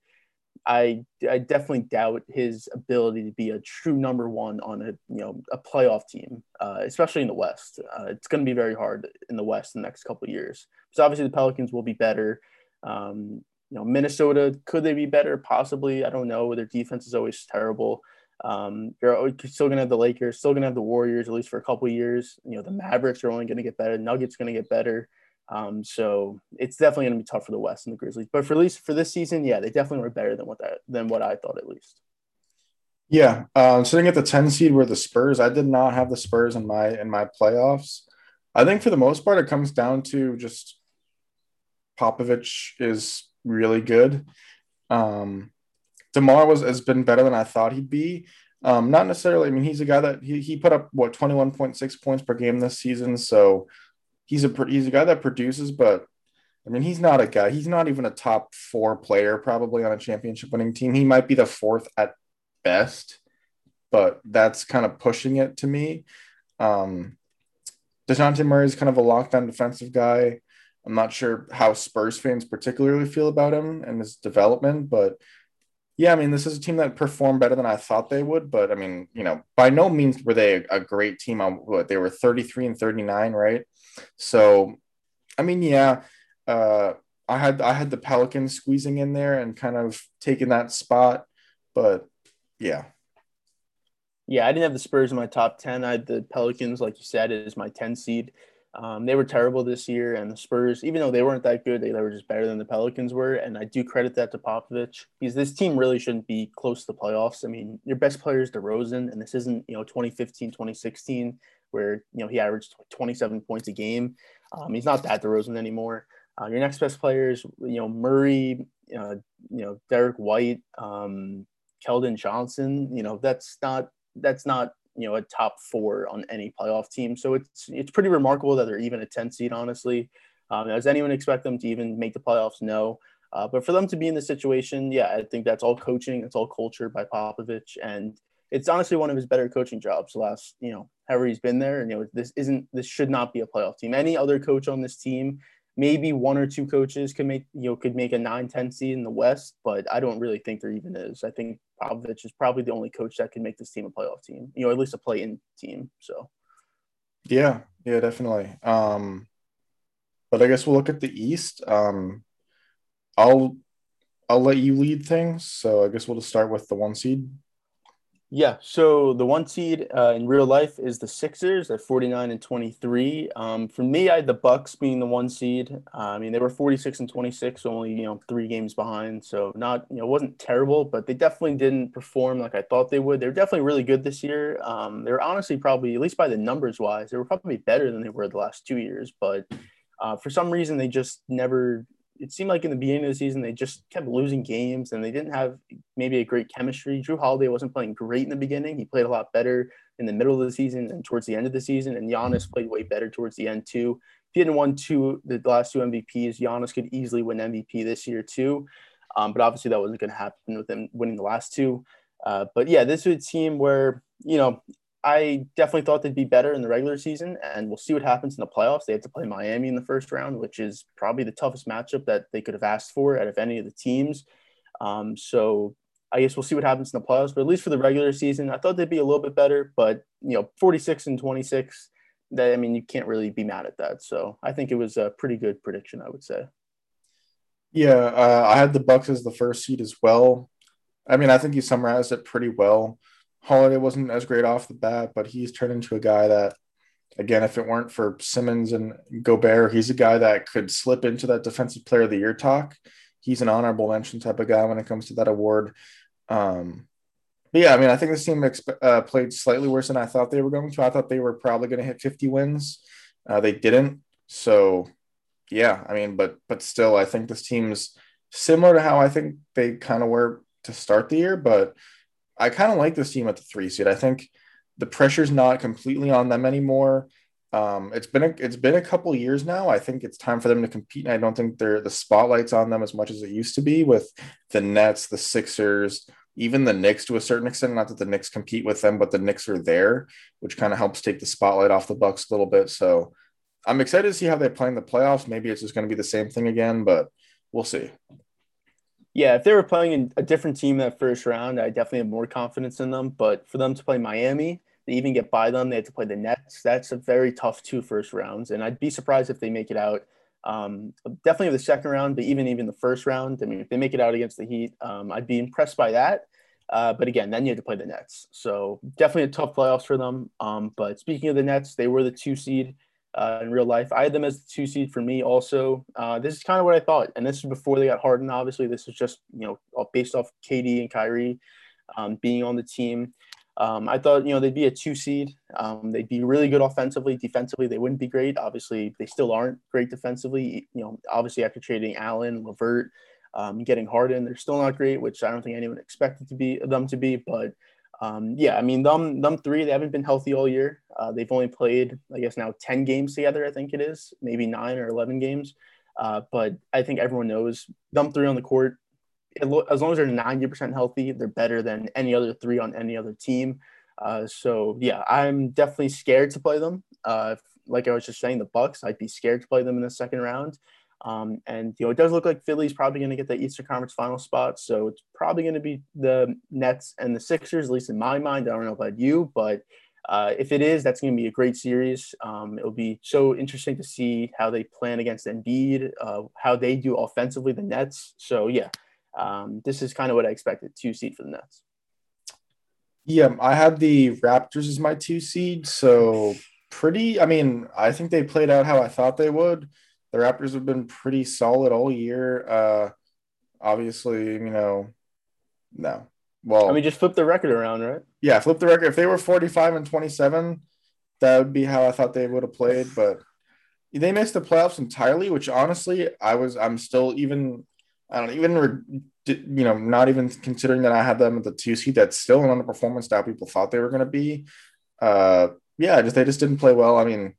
I I definitely doubt his ability to be a true number one on a you know a playoff team, uh, especially in the West. Uh, it's going to be very hard in the West in the next couple years. So obviously the Pelicans will be better. Um, you know Minnesota could they be better? Possibly. I don't know. Their defense is always terrible. Um, you're still going to have the Lakers, still going to have the Warriors at least for a couple years. You know the Mavericks are only going to get better. Nuggets going to get better. Um, so it's definitely going to be tough for the West and the Grizzlies. But for at least for this season, yeah, they definitely were better than what that than what I thought at least.
Yeah, um, sitting at the ten seed were the Spurs. I did not have the Spurs in my in my playoffs. I think for the most part, it comes down to just Popovich is really good. Um, DeMar was has been better than I thought he'd be. Um, not necessarily. I mean, he's a guy that he, he put up what twenty one point six points per game this season. So he's a he's a guy that produces, but I mean, he's not a guy. He's not even a top four player probably on a championship winning team. He might be the fourth at best, but that's kind of pushing it to me. Um, Dejounte Murray is kind of a lockdown defensive guy. I'm not sure how Spurs fans particularly feel about him and his development, but yeah, I mean, this is a team that performed better than I thought they would. But I mean, you know, by no means were they a, a great team. On what they were 33 and 39, right? So, I mean, yeah, uh, I had I had the Pelicans squeezing in there and kind of taking that spot, but yeah.
Yeah, I didn't have the Spurs in my top 10. I had the Pelicans, like you said, is my 10 seed. Um, they were terrible this year, and the Spurs, even though they weren't that good, they, they were just better than the Pelicans were. And I do credit that to Popovich because this team really shouldn't be close to the playoffs. I mean, your best player is DeRozan, and this isn't, you know, 2015, 2016, where, you know, he averaged 27 points a game. Um, he's not that DeRozan anymore. Uh, your next best players, you know, Murray, uh, you know, Derrick White, um, Keldon Johnson. You know, that's not that's not you know a top four on any playoff team. So it's it's pretty remarkable that they're even a 10 seed. Honestly, um, does anyone expect them to even make the playoffs? No. Uh, but for them to be in this situation, yeah, I think that's all coaching. It's all culture by Popovich, and it's honestly one of his better coaching jobs. Last, you know, however he's been there, and you know, this isn't this should not be a playoff team. Any other coach on this team maybe one or two coaches could make you know could make a 9-10 seed in the West, but I don't really think there even is. I think Popovich is probably the only coach that can make this team a playoff team, you know, at least a play-in team. So,
yeah, yeah, definitely. Um, but I guess we'll look at the East. Um, I'll I'll let you lead things. So I guess we'll just start with the one seed.
Yeah, so the one seed uh, in real life is the Sixers at 49 and 23. Um, for me, I had the Bucks being the one seed. Uh, I mean, they were 46 and 26, so only you know three games behind. So not you know wasn't terrible, but they definitely didn't perform like I thought they would. They were definitely really good this year. Um, they were honestly probably at least by the numbers wise, they were probably better than they were the last two years. But uh, for some reason, they just never it seemed like in the beginning of the season they just kept losing games and they didn't have maybe a great chemistry. Jrue Holiday wasn't playing great in the beginning. He played a lot better in the middle of the season and towards the end of the season. And Giannis played way better towards the end too. If he hadn't won two the last two MVPs, Giannis could easily win MVP this year too. Um, but obviously that wasn't going to happen with him winning the last two. Uh, but yeah, this is a team where you know I definitely thought they'd be better in the regular season, and we'll see what happens in the playoffs. They have to play Miami in the first round, which is probably the toughest matchup that they could have asked for out of any of the teams. Um, so I guess we'll see what happens in the playoffs. But at least for the regular season, I thought they'd be a little bit better. But you know, 46 and 26, that I mean, you can't really be mad at that. So I think it was a pretty good prediction, I would say.
Yeah, uh, I had the Bucks as the first seed as well. I mean, I think you summarized it pretty well. Holiday wasn't as great off the bat, but he's turned into a guy that, again, if it weren't for Simmons and Gobert, he's a guy that could slip into that Defensive Player of the Year talk. He's an honorable mention type of guy when it comes to that award. Um, but yeah, I mean, I think this team exp- uh, played slightly worse than I thought they were going to. I thought they were probably going to hit 50 wins. Uh, they didn't. So, yeah, I mean, but but still, I think this team's similar to how I think they kind of were to start the year, but I kind of like this team at the three seed. I think the pressure's not completely on them anymore. Um, it's been a, it's been a couple years now. I think it's time for them to compete. And I don't think they're the spotlight's on them as much as it used to be with the Nets, the Sixers, even the Knicks to a certain extent. Not that the Knicks compete with them, but the Knicks are there, which kind of helps take the spotlight off the Bucks a little bit. So I'm excited to see how they play in the playoffs. Maybe it's just going to be the same thing again, but we'll see.
Yeah, if they were playing a different team that first round, I definitely have more confidence in them. But for them to play Miami, they even get by them, they have to play the Nets. That's a very tough two first rounds, and I'd be surprised if they make it out. Um, definitely the second round, but even even the first round. I mean, if they make it out against the Heat, um, I'd be impressed by that. Uh, but again, then you have to play the Nets. So definitely a tough playoffs for them. Um, but speaking of the Nets, they were the two seed uh, in real life. I had them as the two seed for me also. Uh, this is kind of what I thought. And this is before they got Harden, obviously. This is just, you know, based off KD and Kyrie um, being on the team. Um, I thought, you know, they'd be a two seed. Um, they'd be really good offensively. Defensively, they wouldn't be great. Obviously, they still aren't great defensively. You know, obviously after trading Allen, LeVert, um, getting Harden, they're still not great, which I don't think anyone expected to be them to be. But um, yeah, I mean, them them three, they haven't been healthy all year. Uh, they've only played, I guess, now ten games together. I think it is maybe nine or eleven games. Uh, but I think everyone knows them three on the court. Lo- as long as they're ninety percent healthy, they're better than any other three on any other team. Uh, so yeah, I'm definitely scared to play them. Uh, like I was just saying, the Bucks, I'd be scared to play them in the second round. Um, and you know, it does look like Philly's probably going to get the Eastern Conference Final spot, so it's probably going to be the Nets and the Sixers, at least in my mind. I don't know about you, but uh, if it is, that's going to be a great series. Um, it'll be so interesting to see how they plan against Embiid, uh, how they do offensively, the Nets. So yeah, um, this is kind of what I expected: two seed for the Nets.
Yeah, I had the Raptors as my two seed, so pretty. I mean, I think they played out how I thought they would. The Raptors have been pretty solid all year. Uh, obviously, you know, no. Well,
I mean, just flip the record around, right?
Yeah, flip the record. If they were 45 and 27, that would be how I thought they would have played. But they missed the playoffs entirely, which honestly, I was, I'm still even, I don't even, you know, not even considering that I had them at the two seed. That's still an underperformance that people thought they were going to be. Uh, yeah, just they just didn't play well. I mean,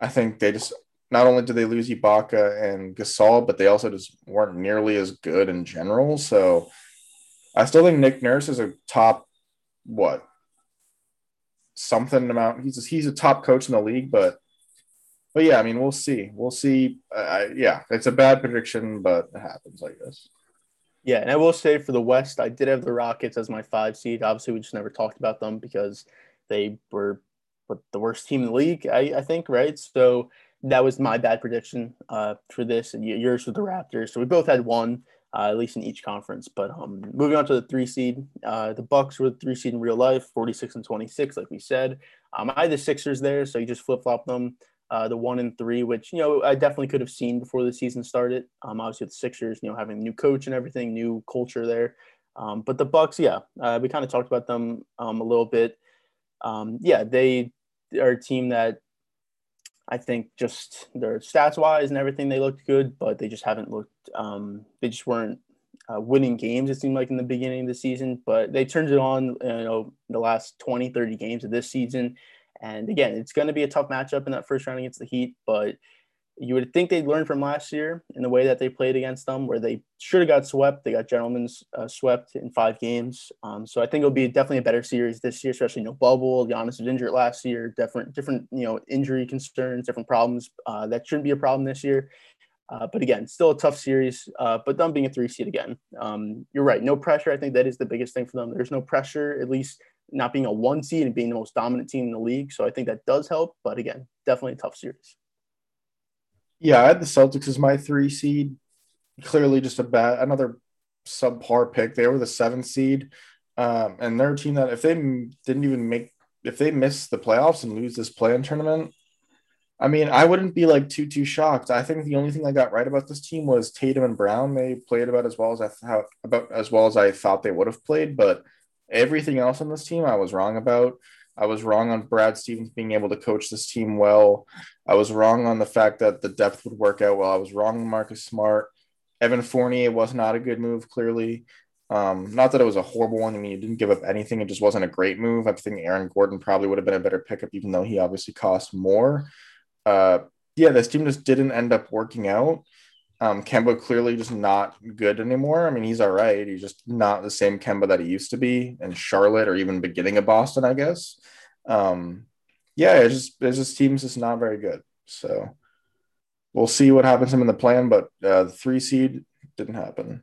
I think they just not only did they lose Ibaka and Gasol, but they also just weren't nearly as good in general. So I still think Nick Nurse is a top what something amount. He's a, he's a top coach in the league, but but yeah, I mean we'll see. We'll see. Uh, yeah, it's a bad prediction, but it happens, I guess.
Yeah, and I will say for the West, I did have the Rockets as my five seed. Obviously, we just never talked about them because they were but the worst team in the league, I, I think, right? So that was my bad prediction uh, for this, and yours with the Raptors. So we both had one, uh, at least in each conference. But um, moving on to the three seed, uh, the Bucks were the three seed in real life, forty six and twenty six, like we said. Um, I had the Sixers there, so you just flip flop them. Uh, the one and three, which you know I definitely could have seen before the season started. Um, obviously with the Sixers, you know having a new coach and everything, new culture there. Um, but the Bucks, yeah, uh, we kind of talked about them um, a little bit. Um, yeah, they are a team that I think just their stats wise and everything, they looked good, but they just haven't looked, um, they just weren't uh, winning games, it seemed like in the beginning of the season, but they turned it on, you know, the last 20, 30 games of this season. And again, it's going to be a tough matchup in that first round against the Heat, but you would think they'd learn from last year in the way that they played against them, where they should have got swept. They got gentlemen's uh, swept in five games. Um, so I think it'll be definitely a better series this year, especially no bubble. Giannis was injured last year. Different, different, you know, injury concerns, different problems. Uh, that shouldn't be a problem this year. Uh, but again, still a tough series. Uh, but them being a three seed again, um, you're right. No pressure. I think that is the biggest thing for them. There's no pressure, at least not being a one seed and being the most dominant team in the league. So I think that does help. But again, definitely a tough series.
Yeah, I had the Celtics as my three seed. Clearly, just a bad another subpar pick. They were the seventh seed, um, and they're a team that if they didn't even make if they miss the playoffs and lose this play-in tournament, I mean, I wouldn't be like too too shocked. I think the only thing I got right about this team was Tatum and Brown. They played about as well as I thought about as well as I thought they would have played, but everything else on this team I was wrong about. I was wrong on Brad Stevens being able to coach this team well. I was wrong on the fact that the depth would work out well. I was wrong on Marcus Smart. Evan Fournier was not a good move, clearly. Um, not that it was a horrible one. I mean, you didn't give up anything. It just wasn't a great move. I think Aaron Gordon probably would have been a better pickup, even though he obviously cost more. Uh, yeah, this team just didn't end up working out. Um, Kemba clearly just not good anymore. I mean, he's all right. He's just not the same Kemba that he used to be in Charlotte or even beginning of Boston, I guess. Um, yeah, it's just it's just teams just not very good. So we'll see what happens him in the play-in, but uh, the three seed didn't happen.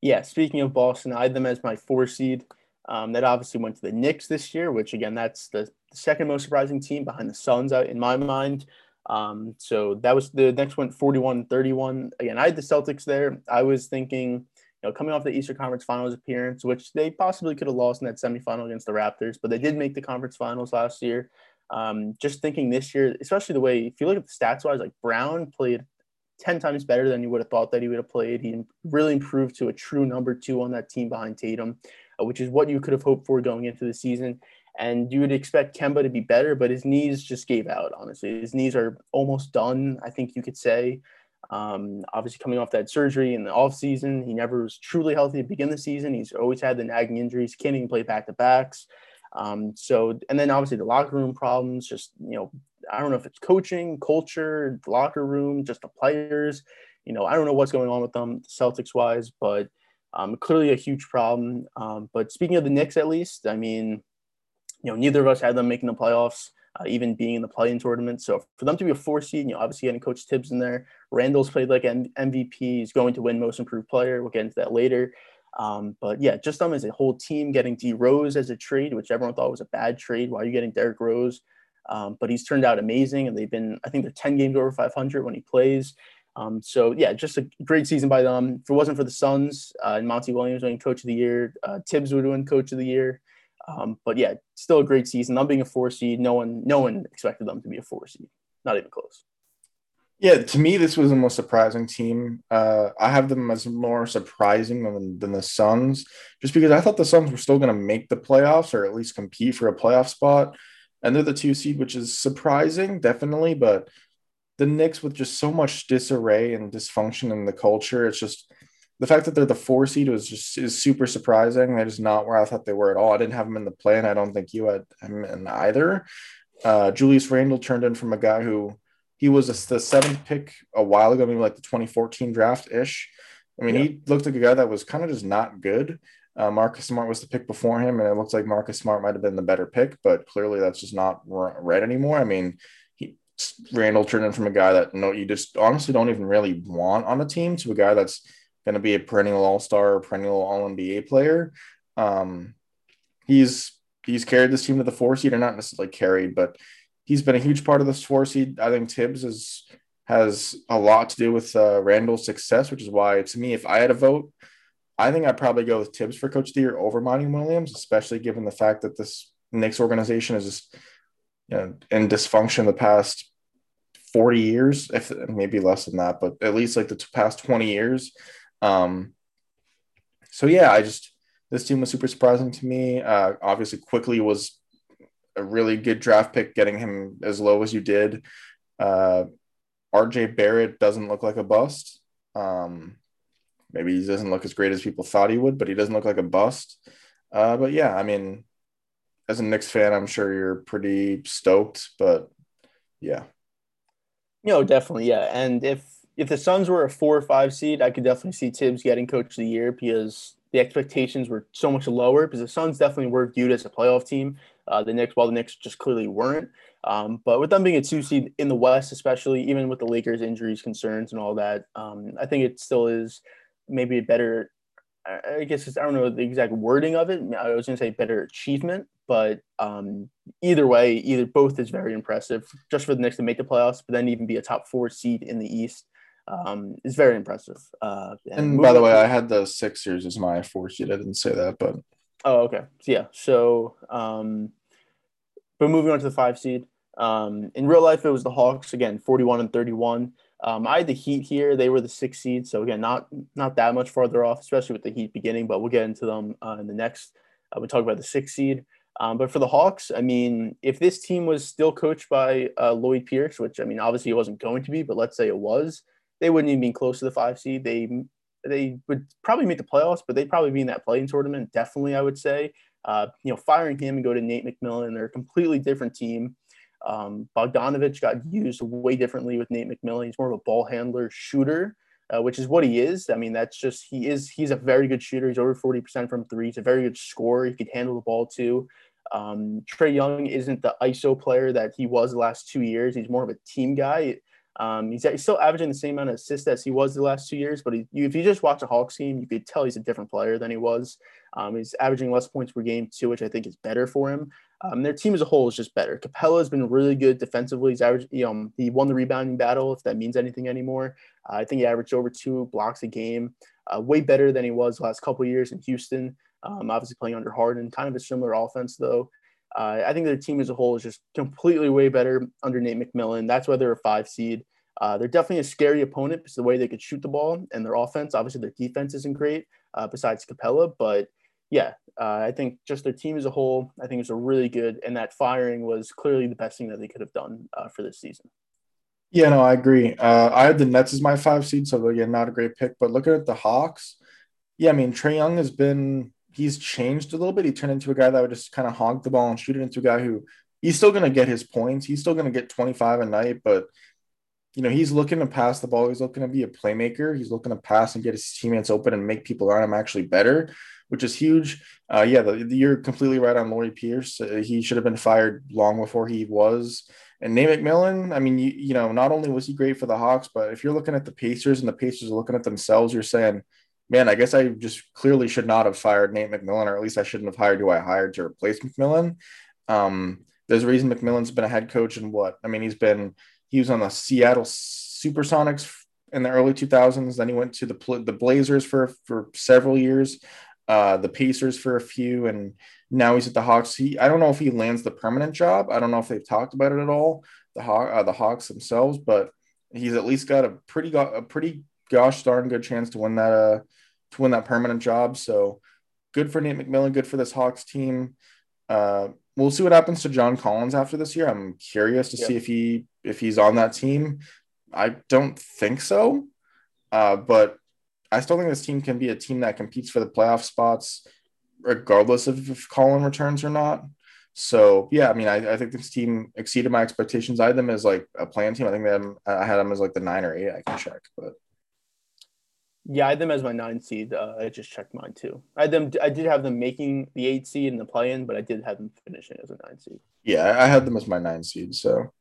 Yeah, speaking of Boston, I had them as my four seed. Um, that obviously went to the Knicks this year, which again, that's the second most surprising team behind the Suns out in my mind. Um, so that was the next one, 41 31. Again, I had the Celtics there. I was thinking, you know, coming off the Eastern Conference Finals appearance, which they possibly could have lost in that semifinal against the Raptors, but they did make the conference finals last year. Um, just thinking this year, especially the way, if you look at the stats wise, like Brown played 10 times better than you would have thought that he would have played. He really improved to a true number two on that team behind Tatum, uh, which is what you could have hoped for going into the season. And you would expect Kemba to be better, but his knees just gave out, honestly. His knees are almost done, I think you could say. Um, obviously, coming off that surgery in the offseason, he never was truly healthy to begin the season. He's always had the nagging injuries, can't even play back to backs. Um, so, and then obviously the locker room problems, just, you know, I don't know if it's coaching, culture, locker room, just the players. You know, I don't know what's going on with them Celtics wise, but um, clearly a huge problem. Um, but speaking of the Knicks, at least, I mean, you know, neither of us had them making the playoffs, uh, even being in the play-in tournament. So for them to be a four seed, you know, obviously getting Coach Thibs in there, Randle's played like an MVP. He's going to win Most Improved Player. We'll get into that later. Um, but yeah, just them as a whole team getting D Rose as a trade, which everyone thought was a bad trade. Why are you getting Derrick Rose? Um, but he's turned out amazing, and they've been, I think they're 10 games over 500 when he plays. Um, so yeah, just a great season by them. If it wasn't for the Suns uh, and Monty Williams winning Coach of the Year, uh, Thibs would win Coach of the Year. Um, but yeah, still a great season. Them being a four seed, no one, no one expected them to be a four seed. Not even close.
Yeah, to me, this was the most surprising team. Uh, I have them as more surprising than, than the Suns, just because I thought the Suns were still going to make the playoffs or at least compete for a playoff spot. And they're the two seed, which is surprising, definitely. But the Knicks, with just so much disarray and dysfunction in the culture, it's just the fact that they're the four seed was just is super surprising. That is not where I thought they were at all. I didn't have them in the play, and I don't think you had them in either. Uh, Julius Randle turned in from a guy who he was a, the seventh pick a while ago, maybe like the 2014 draft ish. I mean, yeah. he looked like a guy that was kind of just not good. Uh, Marcus Smart was the pick before him, and it looks like Marcus Smart might have been the better pick, but clearly that's just not right anymore. I mean, he Randle turned in from a guy that no, you just honestly don't even really want on a team to a guy that's going to be a perennial All Star or perennial All NBA player. Um, he's he's carried this team to the four seed, or not necessarily carried, but he's been a huge part of this four seed. I think Thibs is has a lot to do with uh, Randle's success, which is why, to me, if I had a vote, I think I'd probably go with Thibs for Coach of the Year over Monty Williams, especially given the fact that this Knicks organization is just you know, in dysfunction the past 40 years, if maybe less than that, but at least like the past 20 years. Um, so yeah, I just this team was super surprising to me. Uh, obviously, Quickley was a really good draft pick, getting him as low as you did. Uh, RJ Barrett doesn't look like a bust. Um, maybe he doesn't look as great as people thought he would, but he doesn't look like a bust. Uh, but yeah, I mean, as a Knicks fan, I'm sure you're pretty stoked. But yeah,
no, definitely, yeah. And if if the Suns were a four or five seed, I could definitely see Thibs getting Coach of the Year because the expectations were so much lower. Because the Suns definitely were viewed as a playoff team, uh, the Knicks, while the Knicks just clearly weren't. Um, but with them being a two seed in the West, especially even with the Lakers' injuries, concerns, and all that, um, I think it still is maybe a better. I guess I don't know the exact wording of it. I was going to say better achievement, but um, either way, either both is very impressive. Just for the Knicks to make the playoffs, but then even be a top four seed in the East um, is very impressive. Uh,
and, and by the way, I had the Sixers as my four seed. I didn't say that, but
oh, okay, so, yeah. So um, but moving on to the five seed. Um, in real life, it was the Hawks again, 41 and 31. Um, I had the Heat here; they were the six seed, so again, not not that much farther off, especially with the Heat beginning. But we'll get into them uh, in the next. Uh, we talk about the six seed. Um, but for the Hawks, I mean, if this team was still coached by uh, Lloyd Pierce, which I mean, obviously it wasn't going to be, but let's say it was, they wouldn't even be close to the five seed. They they would probably make the playoffs, but they'd probably be in that play-in tournament. Definitely, I would say. Uh, you know, firing him and go to Nate McMillan, they're a completely different team. Um, Bogdanovic got used way differently with Nate McMillan. He's more of a ball handler, shooter, uh, which is what he is. I mean, that's just he is. He's a very good shooter. He's over forty percent from three. He's a very good scorer. He could handle the ball too. Um, Trae Young isn't the ISO player that he was the last two years. He's more of a team guy. Um, he's, he's, still averaging the same amount of assists as he was the last two years, but he, you, if you just watch a Hawks game, you could tell he's a different player than he was. Um, he's averaging less points per game too, which I think is better for him. Um, their team as a whole is just better. Capela has been really good defensively. He's averaged, you know, he won the rebounding battle, if that means anything anymore. Uh, I think he averaged over two blocks a game, uh, way better than he was the last couple years in Houston. Um, obviously playing under Harden, kind of a similar offense though. Uh, I think their team as a whole is just completely way better under Nate McMillan. That's why they're a five seed. Uh, they're definitely a scary opponent because the way they could shoot the ball and their offense, obviously their defense isn't great uh, besides Capela, But yeah, uh, I think just their team as a whole, I think it's a really good. And that firing was clearly the best thing that they could have done uh, for this season.
Yeah, no, I agree. Uh, I had the Nets as my five seed, so again, not a great pick. But looking at the Hawks, yeah, I mean Trae Young has been he's changed a little bit. He turned into a guy that would just kind of hog the ball and shoot it into a guy who he's still going to get his points. He's still going to get 25 a night, but you know, he's looking to pass the ball. He's looking to be a playmaker. He's looking to pass and get his teammates open and make people around him actually better, which is huge. Uh, yeah, the, the, you're completely right on Lloyd Pierce. Uh, he should have been fired long before he was. And Nate McMillan, I mean, you, you know, not only was he great for the Hawks, but if you're looking at the Pacers and the Pacers are looking at themselves, you're saying, man, I guess I just clearly should not have fired Nate McMillan, or at least I shouldn't have hired who I hired to replace McMillan. Um, there's a reason McMillan's been a head coach and what? I mean, he's been he was on the Seattle Supersonics in the early 2000s. Then he went to the the Blazers for for several years. uh, the Pacers for a few, and now he's at the Hawks. He I don't know if he lands the permanent job. I don't know if they've talked about it at all. The Haw- uh, the Hawks themselves, but he's at least got a pretty go- a pretty gosh darn good chance to win that uh to win that permanent job. So good for Nate McMillan. Good for this Hawks team. Uh, we'll see what happens to John Collins after this year. I'm curious to see if he if he's on that team. I don't think so, uh, but I still think this team can be a team that competes for the playoff spots, regardless of if Colin returns or not. So yeah, I mean, I, I think this team exceeded my expectations. I had them as like a play-in team. I think them I had them as like the nine or eight. I can check, but
yeah, I had them as my nine seed. Uh, I just checked mine too. I had them. I did have them making the eight seed in the play-in, but I did have them finishing as a nine seed.
Yeah, I had them as my nine seed. So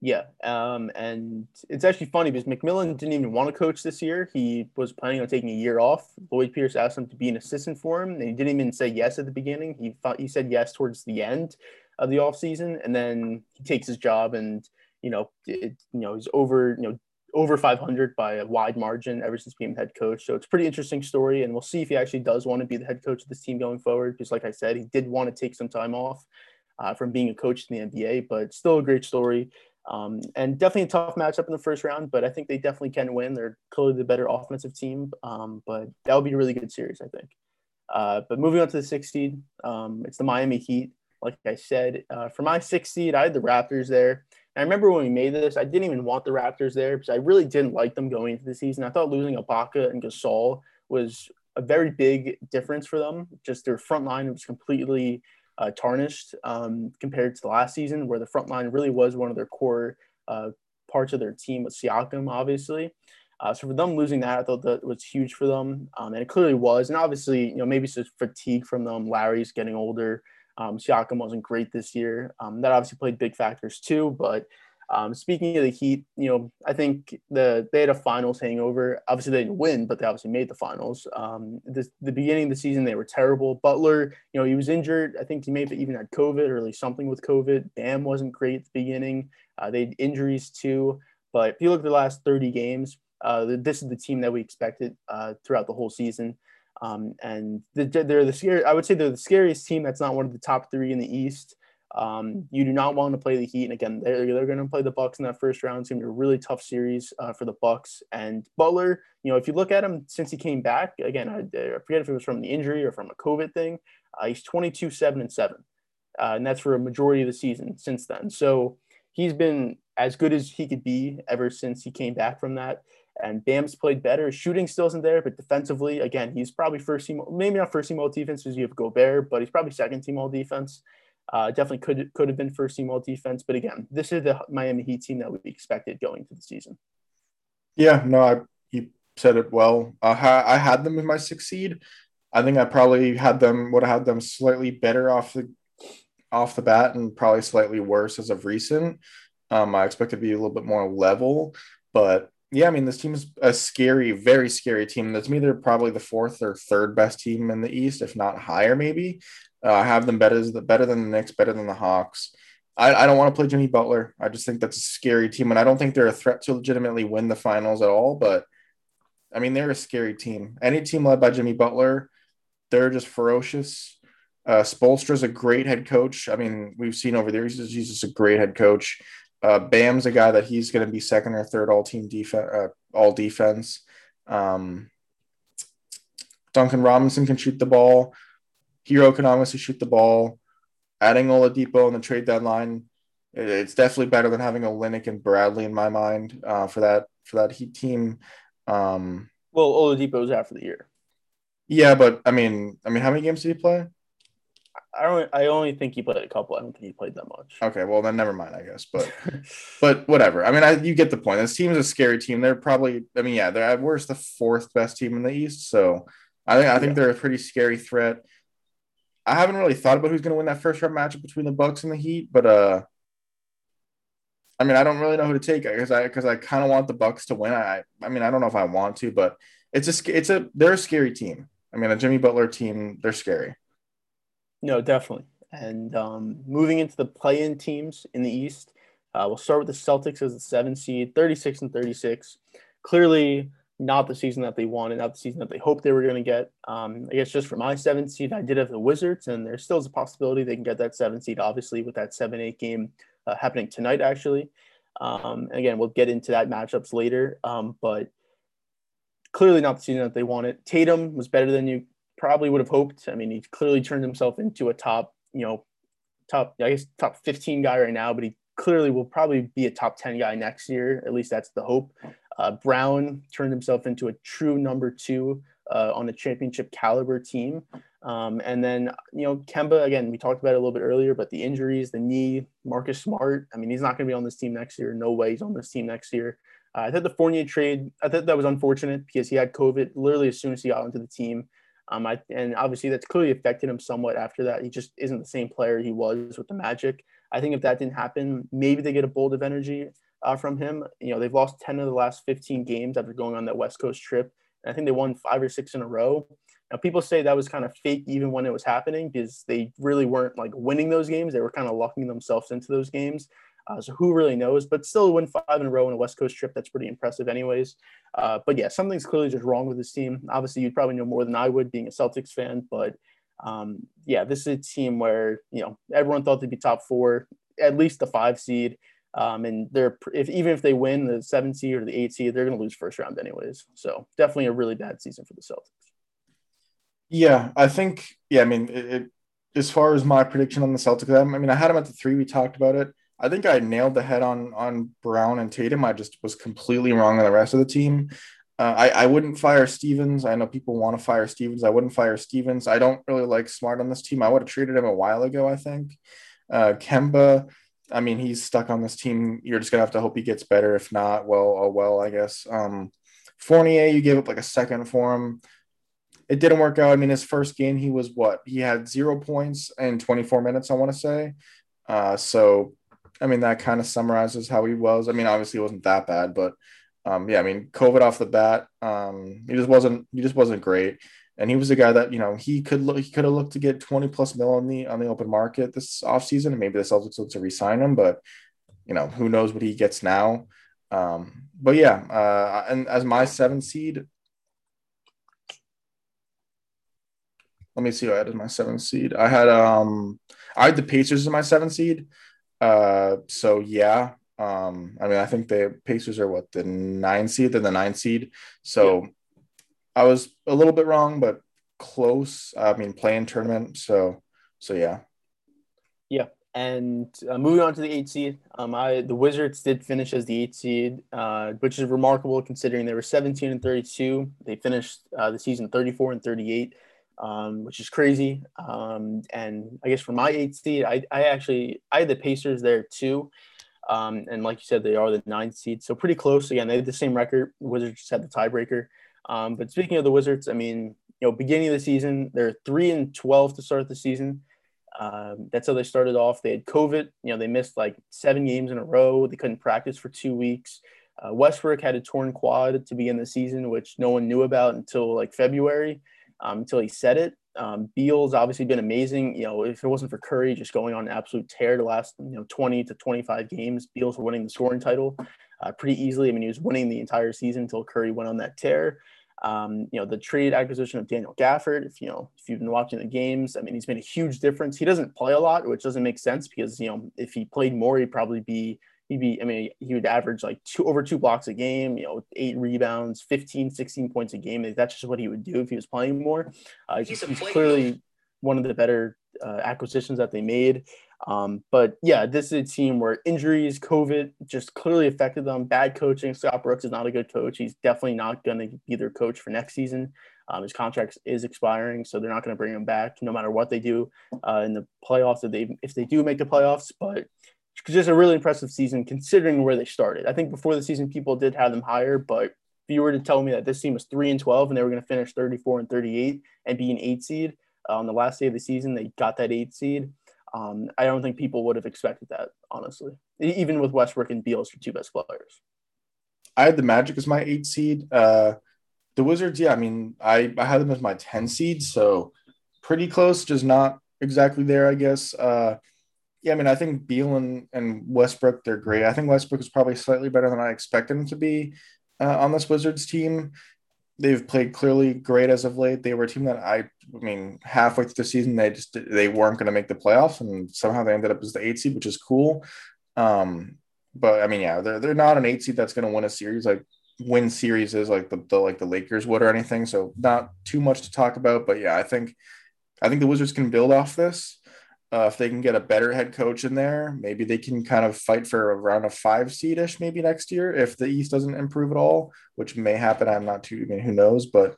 yeah, um, and it's actually funny because McMillan didn't even want to coach this year. He was planning on taking a year off. Lloyd Pierce asked him to be an assistant for him, and he didn't even say yes at the beginning. He thought he said yes towards the end of the offseason, and then he takes his job, and you know, it, you know, he's over, you know, over 500 by a wide margin ever since being head coach. So it's a pretty interesting story, and we'll see if he actually does want to be the head coach of this team going forward. Because, like I said, he did want to take some time off uh, from being a coach in the NBA, but still a great story. Um, and definitely a tough matchup in the first round, but I think they definitely can win. They're clearly the better offensive team, um, but that would be a really good series, I think. Uh, but moving on to the sixth seed, um, it's the Miami Heat. Like I said, uh, for my sixth seed, I had the Raptors there. I remember when we made this, I didn't even want the Raptors there because I really didn't like them going into the season. I thought losing Ibaka and Gasol was a very big difference for them. Just their front line was completely uh, tarnished um, compared to the last season, where the front line really was one of their core uh, parts of their team with Siakam, obviously. Uh, so for them losing that, I thought that was huge for them, um, and it clearly was. And obviously, you know, maybe it's just fatigue from them. Lowry's getting older. Um, Siakam wasn't great this year. Um, that obviously played big factors too. But um, speaking of the Heat, you know, I think the they had a finals hangover. Obviously, they didn't win, but they obviously made the finals. Um, the, the beginning of the season, they were terrible. Butler, you know, he was injured. I think he maybe even had COVID or at least something with COVID. Bam wasn't great at the beginning. Uh, they had injuries too. But if you look at the last 30 games, uh, this is the team that we expected uh, throughout the whole season. Um, and they're the scary. I would say they're the scariest team. That's not one of the top three in the East. Um, you do not want to play the Heat, and again, they're, they're going to play the Bucks in that first round. It's going to be a really tough series uh, for the Bucks and Butler. You know, if you look at him since he came back, again, I, I forget if it was from the injury or from a COVID thing. Uh, he's 22, seven and seven, uh, and that's for a majority of the season since then. So he's been as good as he could be ever since he came back from that. And Bam's played better. Shooting still isn't there, but defensively, again, he's probably first team, maybe not first team all defense because you have Gobert, but he's probably second team all defense. Uh, definitely could could have been first team all defense, but again, this is the Miami Heat team that we expected going to the season.
Yeah, no, I, you said it well. Uh, I had them in my six seed. I think I probably had them would have had them slightly better off the off the bat and probably slightly worse as of recent. Um, I expect to be a little bit more level, but yeah, I mean, this team is a scary, very scary team. That's me. They're probably the fourth or third best team in the East, if not higher, maybe. Uh, I have them better better than the Knicks, better than the Hawks. I, I don't want to play Jimmy Butler. I just think that's a scary team, and I don't think they're a threat to legitimately win the finals at all. But I mean, they're a scary team. Any team led by Jimmy Butler, they're just ferocious. Uh, Spoelstra's a great head coach. I mean, we've seen over there, he's just a great head coach. Uh, Bam's a guy that he's going to be second or third all team defense, uh, all defense. Um, Duncan Robinson can shoot the ball. Herro can obviously shoot the ball. Adding Oladipo on the trade deadline, it's definitely better than having a Olynyk and Bradley in my mind uh, for that for that Heat team. Um,
well, Oladipo's out for the year.
Yeah, but I mean, I mean, how many games did he play?
I don't. I only think he played a couple. I don't think he played that much.
Okay, well then never mind. I guess, but <laughs> but whatever. I mean, I, you get the point. This team is a scary team. They're probably. I mean, yeah, they're at worst the fourth best team in the East. So I think I think yeah. they're a pretty scary threat. I haven't really thought about who's going to win that first round matchup between the Bucks and the Heat, but uh, I mean, I don't really know who to take because I because I kind of want the Bucks to win. I I mean, I don't know if I want to, but it's a it's a they're a scary team. I mean, a Jimmy Butler team, they're scary.
No, definitely. And um, moving into the play-in teams in the East, uh, we'll start with the Celtics as the seven seed, 36 and 36. Clearly, not the season that they wanted, not the season that they hoped they were going to get. Um, I guess just for my seven seed, I did have the Wizards, and there still is a possibility they can get that seven seed, obviously, with that 7 8 game uh, happening tonight, actually. Um, again, we'll get into that matchups later, um, but clearly not the season that they wanted. Tatum was better than you probably would have hoped. I mean, he clearly turned himself into a top, you know, top, I guess, top 15 guy right now, but he clearly will probably be a top 10 guy next year. At least that's the hope. Uh, Brown turned himself into a true number two uh, on a championship caliber team. Um, and then, you know, Kemba, again, we talked about it a little bit earlier, but the injuries, the knee, Marcus Smart, I mean, he's not going to be on this team next year. No way he's on this team next year. Uh, I thought the Fournier trade, I thought that was unfortunate because he had COVID literally as soon as he got into the team. Um, I, and obviously that's clearly affected him somewhat after that. He just isn't the same player he was with the Magic. I think if that didn't happen, maybe they get a bolt of energy uh, from him. You know, they've lost 10 of the last 15 games after going on that West Coast trip. And I think they won five or six in a row. Now, people say that was kind of fake even when it was happening because they really weren't like winning those games. They were kind of locking themselves into those games. Uh, so who really knows? But still win five in a row on a West Coast trip. That's pretty impressive, anyways. Uh, but yeah, something's clearly just wrong with this team. Obviously, you'd probably know more than I would, being a Celtics fan. But um, yeah, this is a team where you know everyone thought they'd be top four, at least the five seed. Um, and they're if even if they win the seven seed or the eight seed, they're going to lose first round anyways. So definitely a really bad season for the Celtics.
Yeah, I think. Yeah, I mean, it, it, as far as my prediction on the Celtics, I mean, I had them at the three. We talked about it. I think I nailed the head on on Brown and Tatum. I just was completely wrong on the rest of the team. Uh, I, I wouldn't fire Stevens. I know people want to fire Stevens. I wouldn't fire Stevens. I don't really like Smart on this team. I would have traded him a while ago, I think. Uh, Kemba, I mean, he's stuck on this team. You're just going to have to hope he gets better. If not, well, oh well, I guess. Um, Fournier, you gave up like a second for him. It didn't work out. I mean, his first game, he was what? He had zero points in 24 minutes, I want to say. Uh, so I mean, that kind of summarizes how he was. I mean, obviously, it wasn't that bad, but um, yeah, I mean, COVID off the bat, um, he just wasn't he just wasn't great. And he was a guy that you know he could look he could have looked to get 20 plus mil on the on the open market this offseason, and maybe the Celtics look to resign him, but you know who knows what he gets now. Um, but yeah, uh, and as my seven seed, let me see who I had as my seven seed. I had um I had the Pacers as my seven seed. Uh, so yeah, um, I mean, I think the Pacers are what the nine seed, they're the nine seed. So yeah. I was a little bit wrong, but close. I mean, play-in tournament. So, so yeah.
Yeah. And uh, moving on to the eight seed, um, I the Wizards did finish as the eight seed, uh, which is remarkable considering they were 17 and 32. They finished uh, the season 34 and 38 um, which is crazy. Um, and I guess for my eight seed, I, I actually I had the Pacers there too. Um, and like you said, they are the ninth seed, so pretty close. Again, they had the same record. Wizards just had the tiebreaker. Um, but speaking of the Wizards, I mean, you know, beginning of the season, they're three and twelve to start the season. Um, that's how they started off. They had COVID. You know, they missed like seven games in a row. They couldn't practice for two weeks. Uh, Westbrook had a torn quad to begin the season, which no one knew about until like February um, until he said it. Um, Beal's obviously been amazing. You know, if it wasn't for Curry just going on an absolute tear the last you know 20 to 25 games, Beal's winning the scoring title uh, pretty easily. I mean, he was winning the entire season until Curry went on that tear. Um, you know, the trade acquisition of Daniel Gafford. If you know, if you've been watching the games, I mean, he's made a huge difference. He doesn't play a lot, which doesn't make sense because you know, if he played more, he'd probably be he'd be, I mean, he would average like two over two blocks a game, you know, eight rebounds, 15, 16 points a game. That's just what he would do if he was playing more. Uh, he's, he's clearly one of the better uh, acquisitions that they made. Um, but yeah, this is a team where injuries, COVID just clearly affected them. Bad coaching. Scott Brooks is not a good coach. He's definitely not going to be their coach for next season. Um, his contract is expiring, so they're not going to bring him back no matter what they do uh, in the playoffs. If they if they do make the playoffs, but just a really impressive season considering where they started. I think before the season, people did have them higher, but if you were to tell me that this team was three and 12 and they were going to finish 34 and 38 and be an eight seed uh, on the last day of the season, they got that eight seed. Um, I don't think people would have expected that, honestly, even with Westbrook and Beal as your two best players.
I had the Magic as my eight seed. Uh, the Wizards, yeah, I mean, I, I had them as my 10 seed, so pretty close, just not exactly there, I guess. Uh, yeah, I mean, I think Beal and, and Westbrook, they're great. I think Westbrook is probably slightly better than I expected him to be. uh, on this Wizards team. They've played clearly great as of late. They were a team that I, I mean, halfway through the season, they just they weren't going to make the playoffs, and somehow they ended up as the eight seed, which is cool. Um, but I mean, yeah, they're they're not an eight seed that's going to win a series like win series is like the, the like the Lakers would or anything. So not too much to talk about. But yeah, I think I think the Wizards can build off this. Uh, if they can get a better head coach in there, maybe they can kind of fight for around a five seedish maybe next year if the East doesn't improve at all, which may happen. I'm not too, I mean, who knows? But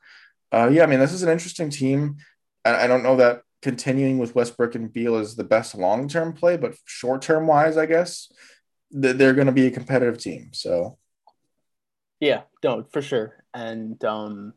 uh, yeah, I mean, this is an interesting team. I, I don't know that continuing with Westbrook and Beal is the best long term play, but short term wise, I guess they're going to be a competitive team. So,
yeah, no, for sure. And um,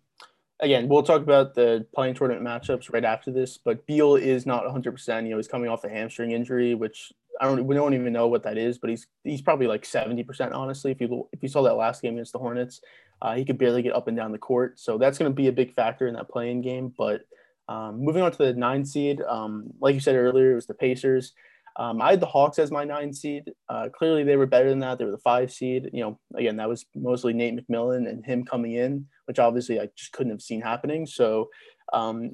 again, we'll talk about the play-in tournament matchups right after this. But Beal is not 100. percent You know, he's coming off a hamstring injury, which I don't. We don't even know what that is, but he's he's probably like 70 percent. Honestly, if you if you saw that last game against the Hornets, uh, he could barely get up and down the court. So that's going to be a big factor in that play-in game. But um, moving on to the nine seed, um, like you said earlier, it was the Pacers. Um, I had the Hawks as my nine seed. Uh, clearly, they were better than that. They were the five seed. You know, again, that was mostly Nate McMillan and him coming in, which obviously I just couldn't have seen happening. So, um,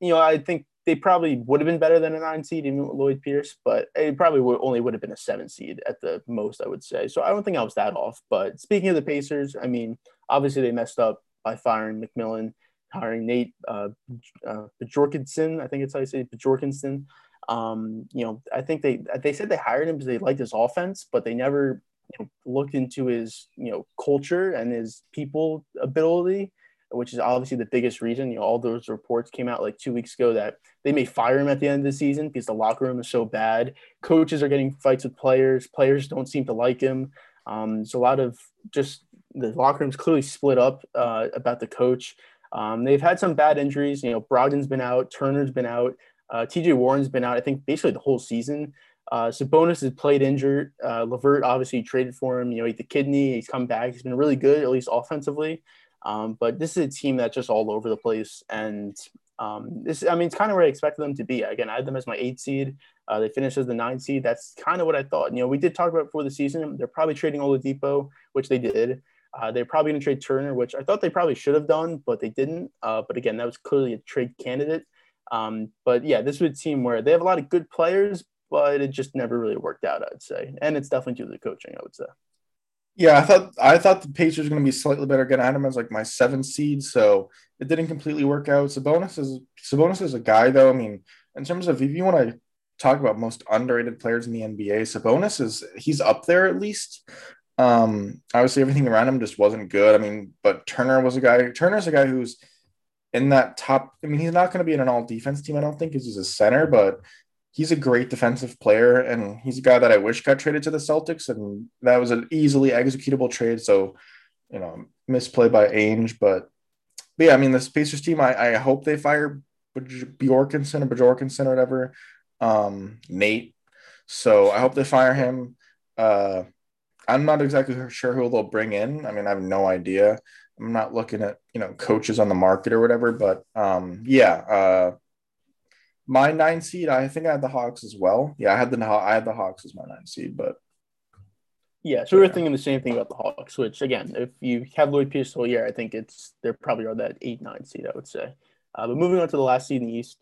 you know, I think they probably would have been better than a nine seed, even with Lloyd Pierce, but it probably would, only would have been a seven seed at the most, I would say. So I don't think I was that off. But speaking of the Pacers, I mean, obviously they messed up by firing McMillan, hiring Nate uh, uh, Bjorkensen, I think it's how you say Bjorkensen. Um, you know, I think they they said they hired him because they liked his offense, but they never you know, looked into his you know culture and his people ability, which is obviously the biggest reason. You know, all those reports came out like two weeks ago that they may fire him at the end of the season because the locker room is so bad. Coaches are getting fights with players. Players don't seem to like him. Um, there's a lot of just the locker room's clearly split up uh, about the coach. Um, they've had some bad injuries. You know, Brogdon's been out, Turner's been out. Uh, TJ Warren's been out, I think, basically the whole season. Uh, Sabonis has played injured. Uh, LeVert obviously traded for him. You know, he the kidney. He's come back. He's been really good, at least offensively. Um, but this is a team that's just all over the place. And um, this, I mean, it's kind of where I expected them to be. Again, I had them as my eight seed. Uh, they finished as the nine seed. That's kind of what I thought. You know, we did talk about before the season. They're probably trading Oladipo, which they did. Uh, they're probably going to trade Turner, which I thought they probably should have done, but they didn't. Uh, but again, that was clearly a trade candidate. Um, but yeah, this was a team where they have a lot of good players, but it just never really worked out, I'd say. And it's definitely due to the coaching, I would say.
Yeah, I thought I thought the Pacers were going to be slightly better. Again, I them as like my seven seed, so it didn't completely work out. Sabonis is Sabonis is a guy though. I mean, in terms of if you want to talk about most underrated players in the NBA, Sabonis is he's up there at least. Um, obviously everything around him just wasn't good. I mean, but Turner was a guy. Turner's a guy who's in that top. I mean, he's not going to be in an all defense team, I don't think, because he's a center, but he's a great defensive player. And he's a guy that I wish got traded to the Celtics. And that was an easily executable trade. So, you know, misplay by Ainge. But, but yeah, I mean, the Pacers team, I, I hope they fire Bjorkensen or Bjorkensen or whatever, um, Nate. So I hope they fire him. Uh, I'm not exactly sure who they'll bring in. I mean, I have no idea. I'm not looking at you know coaches on the market or whatever, but um, yeah, uh, my nine seed. I think I had the Hawks as well. Yeah, I had the I had the Hawks as my nine seed, but
yeah. So we are thinking the same thing about the Hawks. Which again, if you have Lloyd Pierce whole year, I think it's they're probably are that eight nine seed. I would say. Uh, but moving on to the last seed in the East,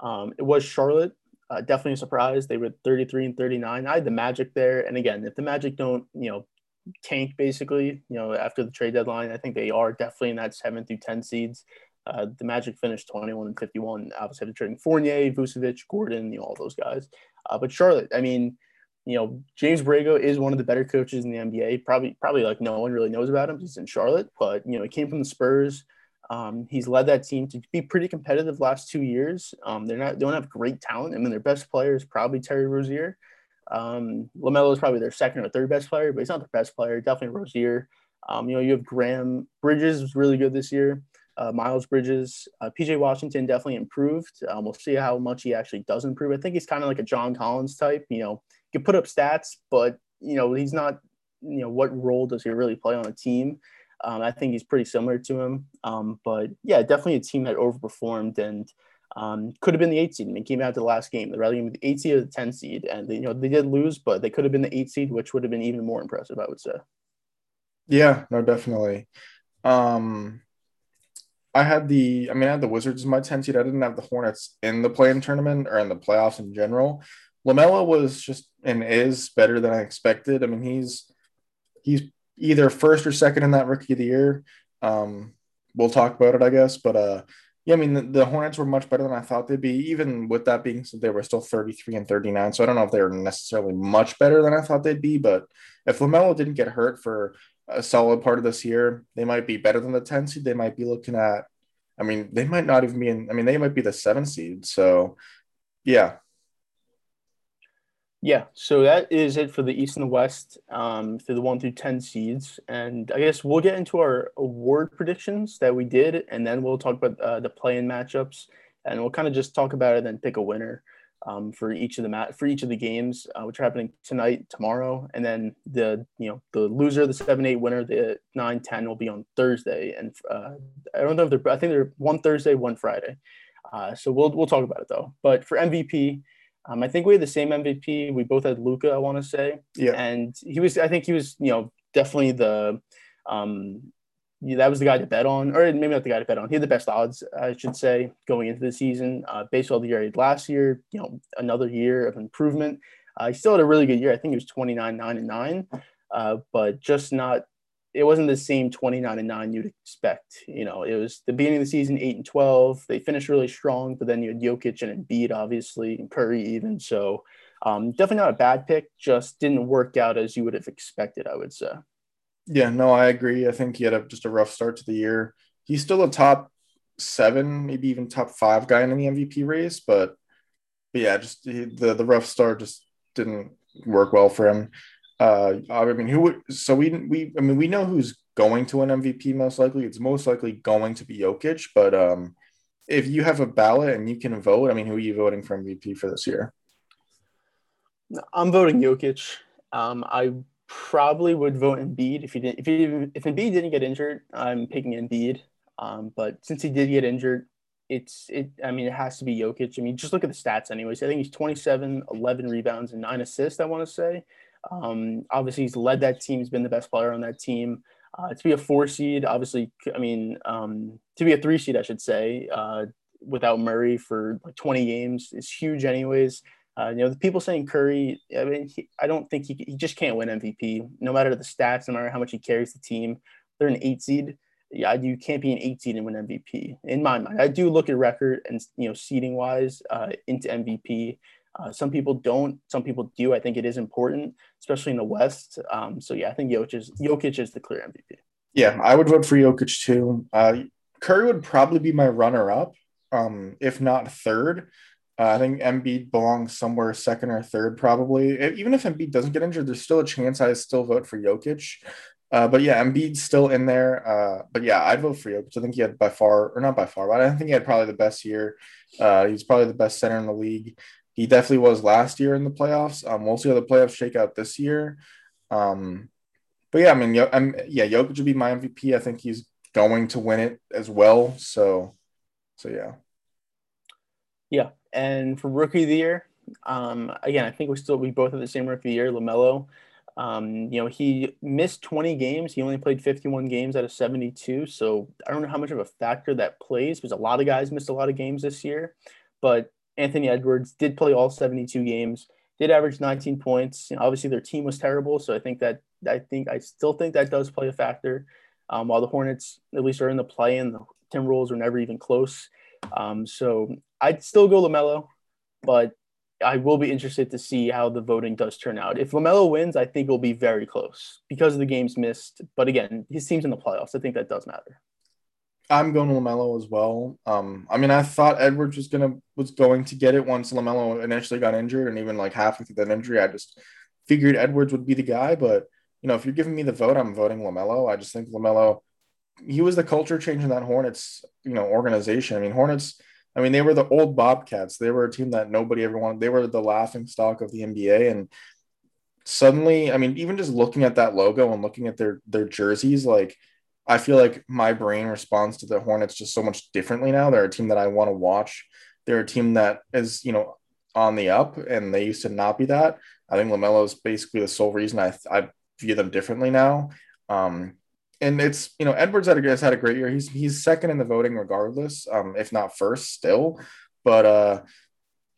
um, it was Charlotte. Uh, definitely a surprise. They were 33 and 39. I had the Magic there, and again, if the Magic don't, you know, tank basically. You know, after the trade deadline, I think they are definitely in that seven through ten seeds. Uh, the Magic finished 21 and 51. Obviously, trade Fournier, Vucevic, Gordon, you know, all those guys. Uh, but Charlotte, I mean, you know, James Borrego is one of the better coaches in the NBA. Probably, probably like no one really knows about him. He's in Charlotte, but you know, he came from the Spurs. Um, he's led that team to be pretty competitive last two years. Um, they're not, they don't have great talent. I mean, their best player is probably Terry Rozier. Um, LaMelo is probably their second or third best player, but he's not the best player. Definitely Rozier. Um, you know, you have Graham Bridges was really good this year. Uh, Miles Bridges, uh, PJ Washington definitely improved. Um, we'll see how much he actually does improve. I think he's kind of like a John Collins type. You know, he can put up stats, but you know he's not. You know, what role does he really play on a team? Um, I think he's pretty similar to him. Um, but yeah, definitely a team that overperformed and um, could have been the eight seed. I mean, came out to the last game. They're rather the eight seed or the ten seed, and they, you know they did lose, but they could have been the eight seed, which would have been even more impressive, I would say.
Yeah, no, definitely. Um, I had the, I mean, I had the Wizards in my 10 seed. I didn't have the Hornets in the play-in tournament or in the playoffs in general. LaMelo was just and is better than I expected. I mean, he's he's either first or second in that rookie of the year. Um, we'll talk about it, I guess. But uh, yeah, I mean, the, the, Hornets were much better than I thought they'd be. Even with that being said, they were still 33 and 39. So I don't know if they were necessarily much better than I thought they'd be. But if LaMelo didn't get hurt for a solid part of this year, they might be better than the 10 seed. They might be looking at, I mean, they might not even be in, I mean, they might be the seven seed. So yeah,
yeah, so that is it for the East and the West um, through the one through 10 seeds. And I guess we'll get into our award predictions that we did, and then we'll talk about uh, the play in matchups, and we'll kind of just talk about it and pick a winner um, for each of the mat- for each of the games, uh, which are happening tonight, tomorrow, and then the you know the loser, the seven eight winner, the nine ten will be on Thursday, and uh, I don't know if they're I think they're one Thursday, one Friday. Uh, so we'll we'll talk about it though. But for MVP, um, I think we had the same MVP. We both had Luka, I want to say.
Yeah.
And he was, I think he was, you know, definitely the, um, yeah, that was the guy to bet on, or maybe not the guy to bet on. He had the best odds, I should say, going into the season. Uh, based on the year he had last year, you know, another year of improvement. Uh, he still had a really good year. I think he was 29, 9, and 9, uh, but just not it wasn't the same 29 and 9 you'd expect. You know, it was the beginning of the season, 8 and 12. They finished really strong, but then you had Jokic and Embiid, obviously, and Curry even. So um, definitely not a bad pick, just didn't work out as you would have expected, I would say.
Yeah, no, I agree. I think he had a, just a rough start to the year. He's still a top seven, maybe even top five guy in the MVP race, but, but yeah, just he, the the rough start just didn't work well for him. Uh, I mean, who would? So we we I mean we know who's going to an MVP most likely. It's most likely going to be Jokic, but um, if you have a ballot and you can vote, I mean, who are you voting for MVP for this year?
I'm voting Jokic. Um, I probably would vote Embiid if he didn't. If he if Embiid didn't get injured, I'm picking Embiid. Um, but since he did get injured, it's it. I mean, it has to be Jokic. I mean, just look at the stats, anyways. I think he's 27, 11 rebounds, and nine assists. I want to say. Um, obviously, he's led that team. He's been the best player on that team. Uh, to be a four seed, obviously, I mean, um, to be a three seed, I should say, uh, without Murray for like 20 games is huge, anyways. Uh, you know, the people saying Curry, I mean, he, I don't think he, he just can't win MVP, no matter the stats, no matter how much he carries the team. They're an eight seed. Yeah, you can't be an eight seed and win MVP in my mind. I do look at record and you know seeding wise uh, into MVP. Uh, some people don't. Some people do. I think it is important, especially in the West. Um, so yeah, I think Jokic is Jokic is the clear MVP.
Yeah, I would vote for Jokic too. Uh, Curry would probably be my runner-up, um, if not third. Uh, I think Embiid belongs somewhere second or third, probably. Even if Embiid doesn't get injured, there's still a chance I still vote for Jokic. Uh, but yeah, Embiid's still in there. Uh, but yeah, I'd vote for Jokic. I think he had by far, or not by far, but I think he had probably the best year. Uh, he's probably the best center in the league. He definitely was last year in the playoffs. Um, we'll see how the playoffs shake out this year. Um, but yeah, I mean, I'm, yeah, Jokic would be my MVP. I think he's going to win it as well. So, so yeah.
Yeah, and for rookie of the year, um, again, I think we still we both have the same rookie of the year, LaMelo. Um, you know, he missed 20 games. He only played 51 games out of 72. So I don't know how much of a factor that plays because a lot of guys missed a lot of games this year. But Anthony Edwards did play all 72 games, did average 19 points. You know, obviously, their team was terrible, so I think that I think I still think that does play a factor. Um, while the Hornets at least are in the play, and the Timberwolves are never even close. Um, so I'd still go LaMelo, but I will be interested to see how the voting does turn out. If LaMelo wins, I think it'll be very close because of the games missed. But again, his team's in the playoffs. I think that does matter.
I'm going to LaMelo as well. Um, I mean, I thought Edwards was gonna was going to get it once LaMelo initially got injured, and even like halfway through that injury, I just figured Edwards would be the guy. But you know, if you're giving me the vote, I'm voting LaMelo. I just think LaMelo, he was the culture change in that Hornets, you know, organization. I mean, Hornets. I mean, they were the old Bobcats. They were a team that nobody ever wanted. They were the laughing stock of the NBA, and suddenly, I mean, even just looking at that logo and looking at their their jerseys, like I feel like my brain responds to the Hornets just so much differently now. They're a team that I want to watch. They're a team that is, you know, on the up, and they used to not be that. I think LaMelo is basically the sole reason I I view them differently now. Um, and it's you know Edwards has had a great year. He's he's second in the voting regardless, um, if not first still. But uh,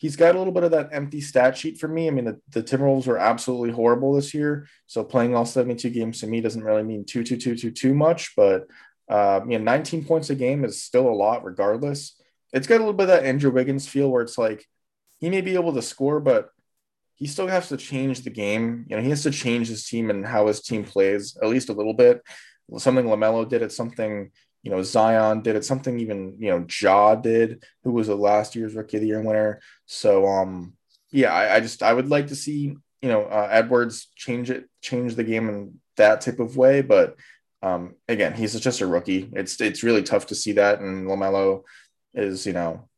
he's got a little bit of that empty stat sheet for me. I mean, the, the Timberwolves were absolutely horrible this year, so playing all 72 games to me doesn't really mean too too too too too much. But uh, you know, 19 points a game is still a lot regardless. It's got a little bit of that Andrew Wiggins feel where it's like he may be able to score, but he still has to change the game. You know, he has to change his team and how his team plays at least a little bit. Something LaMelo did. It's something you know Zion did. it, something even you know Ja did, who was a last year's Rookie of the Year winner. So um, yeah, I, I just I would like to see you know uh, Edwards change it, change the game in that type of way. But um, again, he's just a rookie. It's it's really tough to see that. And LaMelo is you know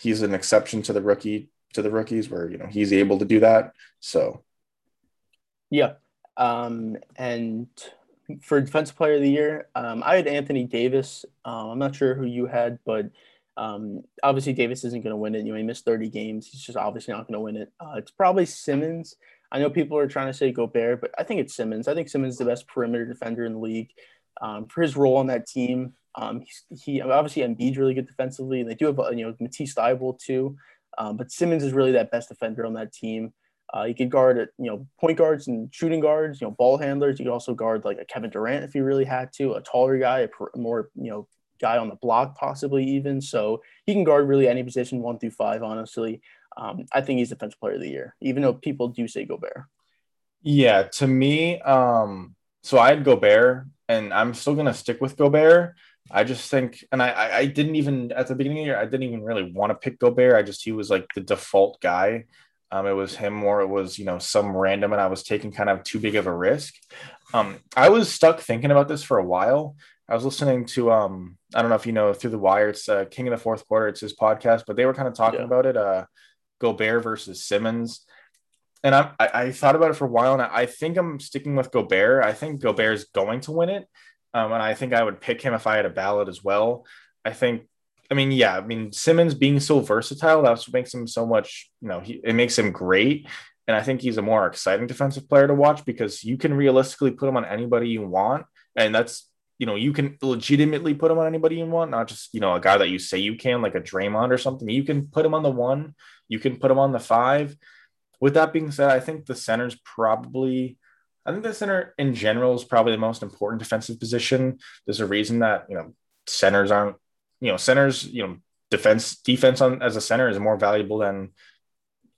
he's an exception to the rookie to the rookies where you know he's able to do that. So
yeah, um, and for defensive player of the year, um, I had Anthony Davis. Um, I'm not sure who you had, but um, obviously Davis isn't going to win it. You know, he missed 30 games. He's just obviously not going to win it. Uh, it's probably Simmons. I know people are trying to say Gobert, but I think it's Simmons. I think Simmons is the best perimeter defender in the league um, for his role on that team. Um, he obviously Embiid's really good defensively, and they do have you know Matisse Thybulle too. Um, but Simmons is really that best defender on that team. Uh, you could guard at you know point guards and shooting guards, you know ball handlers. You could also guard like a Kevin Durant if you really had to, a taller guy, a more you know guy on the block possibly even. So he can guard really any position one through five. Honestly, um, I think he's defensive player of the year, even though people do say Gobert.
Yeah, to me, um, so I had Gobert, and I'm still gonna stick with Gobert. I just think, and I, I didn't even at the beginning of the year, I didn't even really want to pick Gobert. I just he was like the default guy. Um, it was him or it was you know some random, and I was taking kind of too big of a risk. Um, I was stuck thinking about this for a while. I was listening to um, I don't know if you know through the wire. It's uh, King of the Fourth Quarter. It's his podcast, but they were kind of talking yeah. about it. Uh, Gobert versus Simmons. And I, I thought about it for a while, and I think I'm sticking with Gobert. I think Gobert is going to win it, um, and I think I would pick him if I had a ballot as well. I think I mean, yeah, I mean, Simmons being so versatile, that's what makes him so much, you know, he, it makes him great. And I think he's a more exciting defensive player to watch because you can realistically put him on anybody you want. And that's, you know, you can legitimately put him on anybody you want, not just, you know, a guy that you say you can, like a Draymond or something. You can put him on the one, you can put him on the five. With that being said, I think the center's probably, I think the center in general is probably the most important defensive position. There's a reason that, you know, centers aren't you know, centers, you know, defense defense on as a center is more valuable than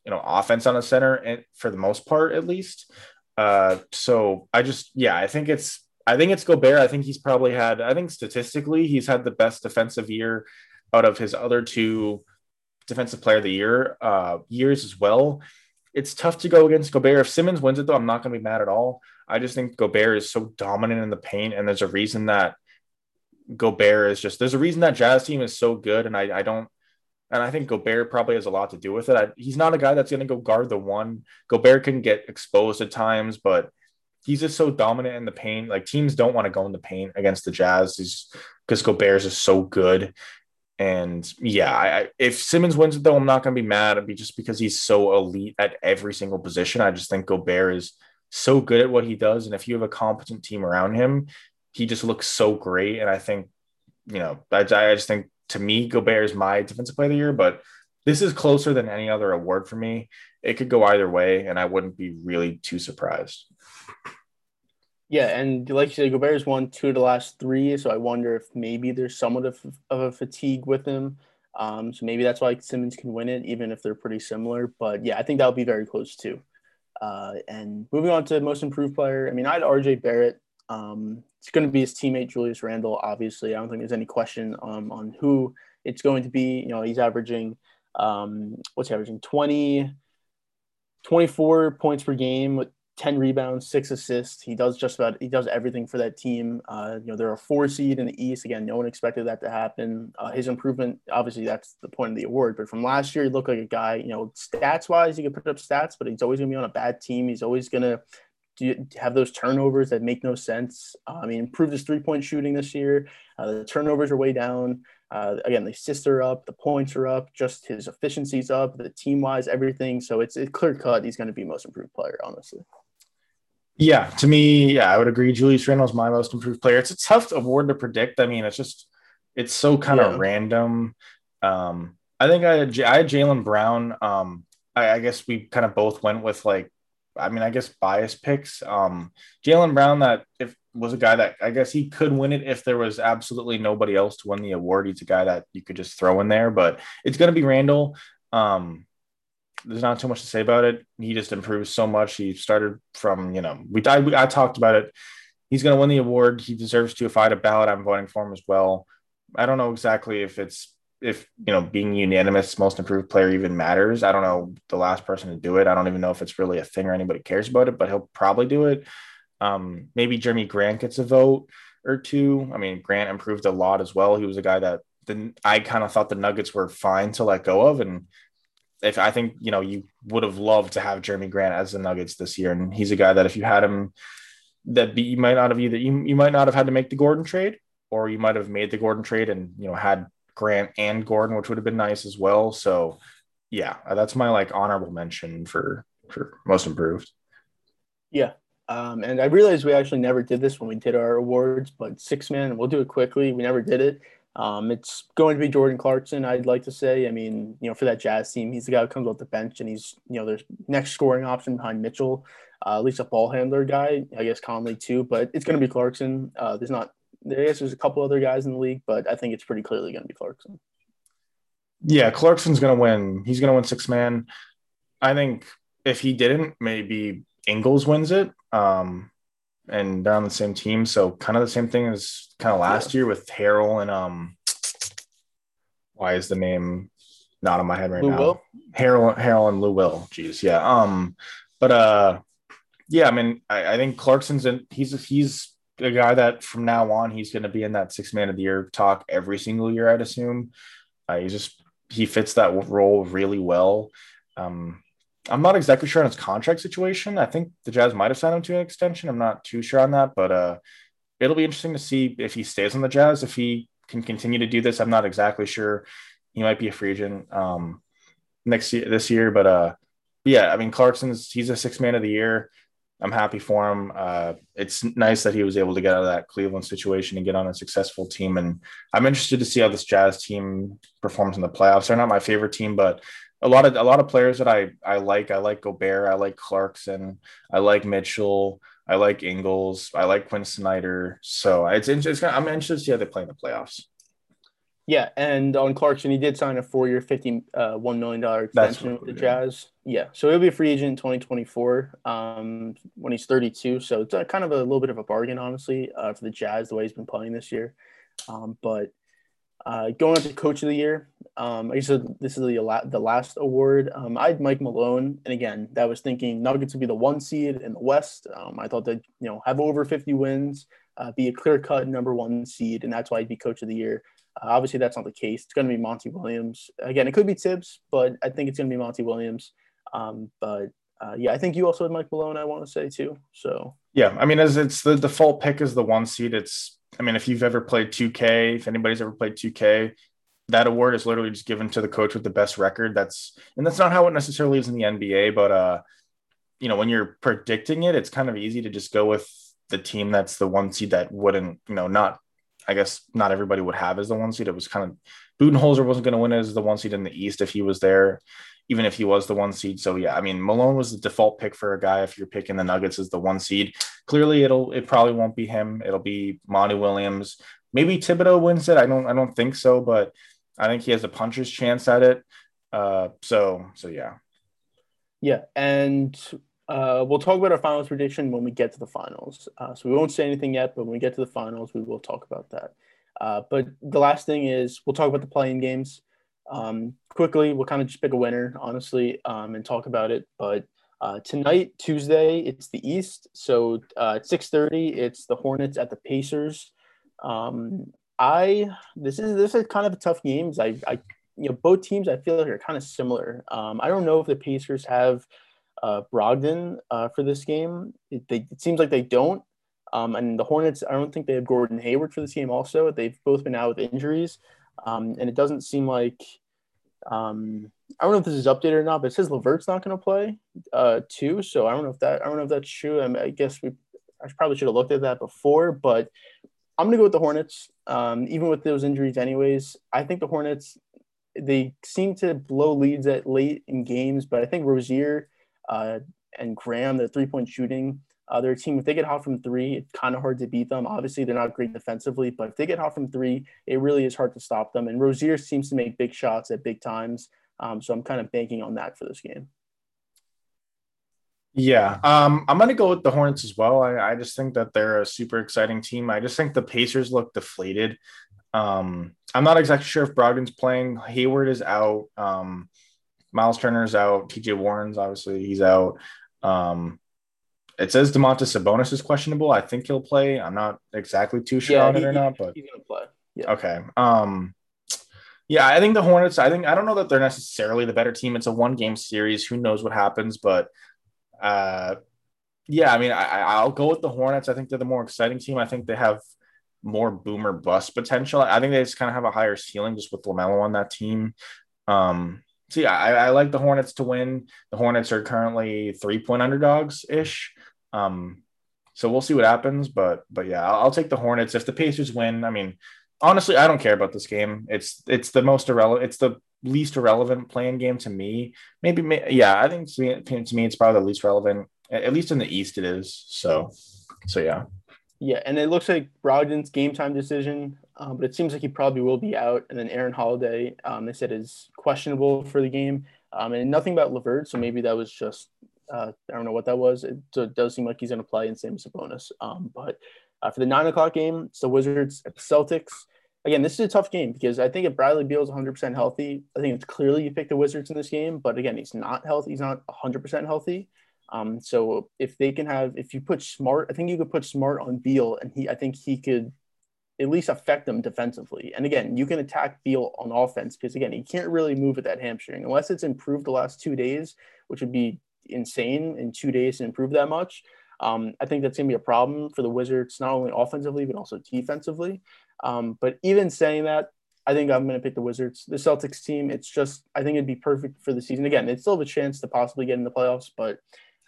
you know offense on a center and for the most part at least. Uh, so I just yeah, I think it's I think it's Gobert. I think he's probably had I think statistically he's had the best defensive year out of his other two defensive player of the year uh, years as well. It's tough to go against Gobert. If Simmons wins it though, I'm not going to be mad at all. I just think Gobert is so dominant in the paint, and there's a reason that Gobert is just there's a reason that Jazz team is so good, and I, I don't and I think Gobert probably has a lot to do with it. I, he's not a guy that's going to go guard the one. Gobert can get exposed at times, but he's just so dominant in the paint. Like teams don't want to go in the paint against the Jazz because Gobert is so good. And yeah, I, if Simmons wins it though, I'm not going to be mad. It'd be just because he's so elite at every single position. I just think Gobert is so good at what he does, and if you have a competent team around him, he just looks so great. And I think, you know, I, I just think to me, Gobert is my defensive player of the year, but this is closer than any other award for me. It could go either way, and I wouldn't be really too surprised.
Yeah, and like you said, Gobert's won two of the last three, so I wonder if maybe there's somewhat of, of a fatigue with him. Um, so maybe that's why Simmons can win it, even if they're pretty similar. But yeah, I think that would be very close too. Uh, and moving on to most improved player, I mean, I had RJ Barrett. Um, it's going to be his teammate Julius Randle. Obviously, I don't think there's any question um, on who it's going to be. You know, he's averaging um, what's he averaging 20, 24 points per game with 10 rebounds, six assists. He does just about he does everything for that team. Uh, you know, they're a four seed in the East. Again, no one expected that to happen. Uh, his improvement, obviously, that's the point of the award. But from last year, he looked like a guy. You know, stats wise, he could put up stats, but he's always going to be on a bad team. He's always going to do you have those turnovers that make no sense? Uh, I mean, improved his three point shooting this year. Uh, the turnovers are way down. Uh, again, the assists are up, the points are up, just his efficiency's up, the team wise, everything. So it's, it's clear cut. He's going to be most improved player, honestly.
Yeah, to me, yeah, I would agree. Julius Randle is my most improved player. It's a tough award to predict. I mean, it's just it's so kind of yeah. random. Um, I think I had, I had Jaylen Brown. Um, I, I, guess we kind of both went with like, I mean, I guess bias picks. Um, Jaylen Brown that if was a guy that I guess he could win it if there was absolutely nobody else to win the award. He's a guy that you could just throw in there, but it's going to be Randle. Um, there's not too much to say about it. He just improved so much. He started from, you know, we, I, we, I talked about it. He's going to win the award. He deserves to. If I had a ballot, I'm voting for him as well. I don't know exactly if it's, if, you know, being unanimous most improved player even matters. I don't know the last person to do it. I don't even know if it's really a thing or anybody cares about it, but he'll probably do it. Um, maybe Jerami Grant gets a vote or two. I mean, Grant improved a lot as well. He was a guy that then I kind of thought the Nuggets were fine to let go of, and if I think you know you would have loved to have Jerami Grant as the Nuggets this year, and he's a guy that if you had him, that be, you might not have either you, you might not have had to make the Gordon trade, or you might have made the Gordon trade and you know had Grant and Gordon, which would have been nice as well. So yeah, that's my like honorable mention for for most improved.
Yeah. Um, and I realized we actually never did this when we did our awards, but six man, we'll do it quickly. We never did it. Um, it's going to be Jordan Clarkson, I'd like to say. I mean, you know, for that Jazz team, he's the guy who comes off the bench and he's, you know, there's next scoring option behind Mitchell, uh, at least a ball handler guy, I guess Conley too, but it's going to be Clarkson. Uh, there's not, I guess there's a couple other guys in the league, but I think it's pretty clearly going to be Clarkson.
Yeah, Clarkson's going to win. He's going to win six man. I think if he didn't, maybe Ingles wins it. Um, and they're on the same team. So kind of the same thing as kind of last yeah. year with Harrell and um why is the name not on my head right Lou now? Will? Harrell Harrell and Lou Will. Jeez, yeah. Um, but uh yeah, I mean I, I think Clarkson's in he's he's a guy that from now on he's gonna be in that six man of the year talk every single year, I'd assume. Uh, he just he fits that role really well. Um, I'm not exactly sure on his contract situation. I think the Jazz might have signed him to an extension. I'm not too sure on that, but uh, it'll be interesting to see if he stays on the Jazz. If he can continue to do this, I'm not exactly sure. He might be a free agent um, next year, this year, but uh, yeah, I mean Clarkson's he's a six man of the year. I'm happy for him. Uh, it's nice that he was able to get out of that Cleveland situation and get on a successful team. And I'm interested to see how this Jazz team performs in the playoffs. They're not my favorite team, but a lot of a lot of players that I I like. I like Gobert. I like Clarkson. I like Mitchell. I like Ingles. I like Quin Snyder. So it's, it's I'm interested to see how they play in the playoffs.
Yeah, and on Clarkson, he did sign a four-year, fifty-one uh, million dollar extension with the Jazz. Yeah, so he'll be a free agent in twenty twenty-four um, when he's thirty-two. So it's a, kind of a little bit of a bargain, honestly, uh, for the Jazz the way he's been playing this year. Um, but uh, going on to Coach of the Year, um, I said this is the the last award. Um, I had Mike Malone, and again, that was thinking Nuggets would be the one seed in the West. Um, I thought that you know have over 50 wins, uh, be a clear cut number one seed, and that's why I'd be Coach of the Year. Obviously, that's not the case. It's going to be Monty Williams. Again, it could be Thibs, but I think it's going to be Monty Williams. Um, but uh, yeah, I think you also had Mike Malone. I want to say too. So
yeah, I mean, as it's the default pick is the one seed. It's I mean, if you've ever played 2K, if anybody's ever played 2K, that award is literally just given to the coach with the best record. That's and that's not how it necessarily is in the NBA, but uh, you know, when you're predicting it, it's kind of easy to just go with the team that's the one seed that wouldn't, you know, not I guess not everybody would have as the one seed. It was kind of Budenholzer wasn't going to win as the one seed in the East if he was there, even if he was the one seed. So yeah, I mean Malone was the default pick for a guy if you're picking the Nuggets as the one seed. Clearly, it'll it probably won't be him. It'll be Monty Williams. Maybe Thibodeau wins it. I don't I don't think so, but I think he has a puncher's chance at it. Uh, so so yeah.
Yeah, and uh, we'll talk about our finals prediction when we get to the finals. Uh, so we won't say anything yet, but when we get to the finals, we will talk about that. Uh, but the last thing is we'll talk about the play-in games. Um, quickly, we'll kind of just pick a winner, honestly, um, and talk about it. But uh, tonight, Tuesday, it's the East. So uh, at 6.30, it's the Hornets at the Pacers. Um, I this is this is kind of a tough games. I, I you know both teams I feel like are kind of similar. Um, I don't know if the Pacers have uh, Brogdon uh, for this game. It, they, it seems like they don't. Um, and the Hornets, I don't think they have Gordon Hayward for this game. Also, they've both been out with injuries, um, and it doesn't seem like Um, I don't know if this is updated or not, but it says LeVert's not going to play uh, too. So I don't know if that I don't know if that's true. I, mean, I guess we I probably should have looked at that before, but I'm going to go with the Hornets. Um, even with those injuries, anyways, I think the Hornets they seem to blow leads at late in games, but I think Rozier uh, and Graham, their three point shooting, uh, their team, if they get hot from three, it's kind of hard to beat them. Obviously, they're not great defensively, but if they get hot from three, it really is hard to stop them. And Rozier seems to make big shots at big times. Um, so I'm kind of banking on that for this game.
Yeah, um, I'm going to go with the Hornets as well. I, I, just think that they're a super exciting team. I just think the Pacers look deflated. Um, I'm not exactly sure if Brogdon's playing. Hayward is out. Um, Miles Turner's out. TJ Warren's obviously he's out. Um, it says Domantas Sabonis is questionable. I think he'll play. I'm not exactly too sure yeah, on he, it or not, but
he's gonna play.
Yeah. Okay. Um, yeah, I think the Hornets. I think I don't know that they're necessarily the better team. It's a one game series. Who knows what happens? But uh, yeah, I mean, I, I'll go with the Hornets. I think they're the more exciting team. I think they have more boomer bust potential. I think they just kind of have a higher ceiling just with LaMelo on that team. Um, so yeah, I, I, like the Hornets to win. The Hornets are currently three point underdogs ish. Um, so we'll see what happens, but but yeah, I'll, I'll, take the Hornets if the Pacers win. I mean, honestly, I don't care about this game. It's it's the most irrelevant. It's the least irrelevant play-in game to me. Maybe, yeah, I think to me, it's probably the least relevant. At least in the East, it is. So, so yeah.
Yeah, and it looks like Brogdon's game time decision, um, but it seems like he probably will be out. And then Aaron Holiday, um, they said is questionable for the game, um, and nothing about LeVert. So maybe that was just uh, I don't know what that was. It, it does seem like he's going to play, and same as Sabonis. Um, but uh, for the nine o'clock game, it's the Wizards at the Celtics. Again, this is a tough game because I think if Bradley Beal is 100% healthy, I think it's clearly you pick the Wizards in this game. But again, he's not healthy. He's not 100% healthy. Um, so if they can have, if you put Smart, I think you could put Smart on Beal, and he, I think he could at least affect them defensively. And again, you can attack Beal on offense because again, he can't really move with that hamstring unless it's improved the last two days, which would be insane in two days to improve that much. Um, I think that's going to be a problem for the Wizards, not only offensively, but also defensively. Um, but even saying that, I think I'm going to pick the Wizards. The Celtics team, it's just, I think it'd be perfect for the season. Again, they still have a chance to possibly get in the playoffs, but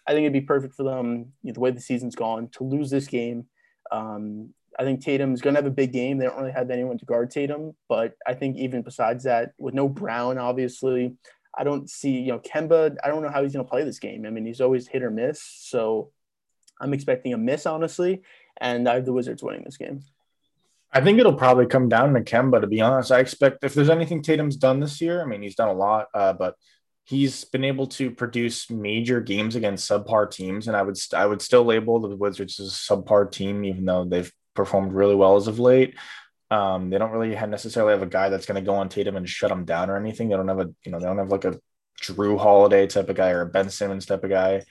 I think it'd be perfect for them, you know, the way the season's gone, to lose this game. Um, I think Tatum's going to have a big game. They don't really have anyone to guard Tatum, but I think even besides that, with no Brown, obviously, I don't see, you know, Kemba, I don't know how he's going to play this game. I mean, he's always hit or miss. So I'm expecting a miss, honestly. And I have the Wizards winning this game.
I think it'll probably come down to Kemba, to be honest. I expect if there's anything Tatum's done this year, I mean, he's done a lot, uh, but he's been able to produce major games against subpar teams. And I would, I would still label the Wizards as a subpar team, even though they've performed really well as of late. Um, they don't really have necessarily have a guy that's going to go on Tatum and shut him down or anything. They don't have a, you know, they don't have like a Jrue Holiday type of guy or a Ben Simmons type of guy.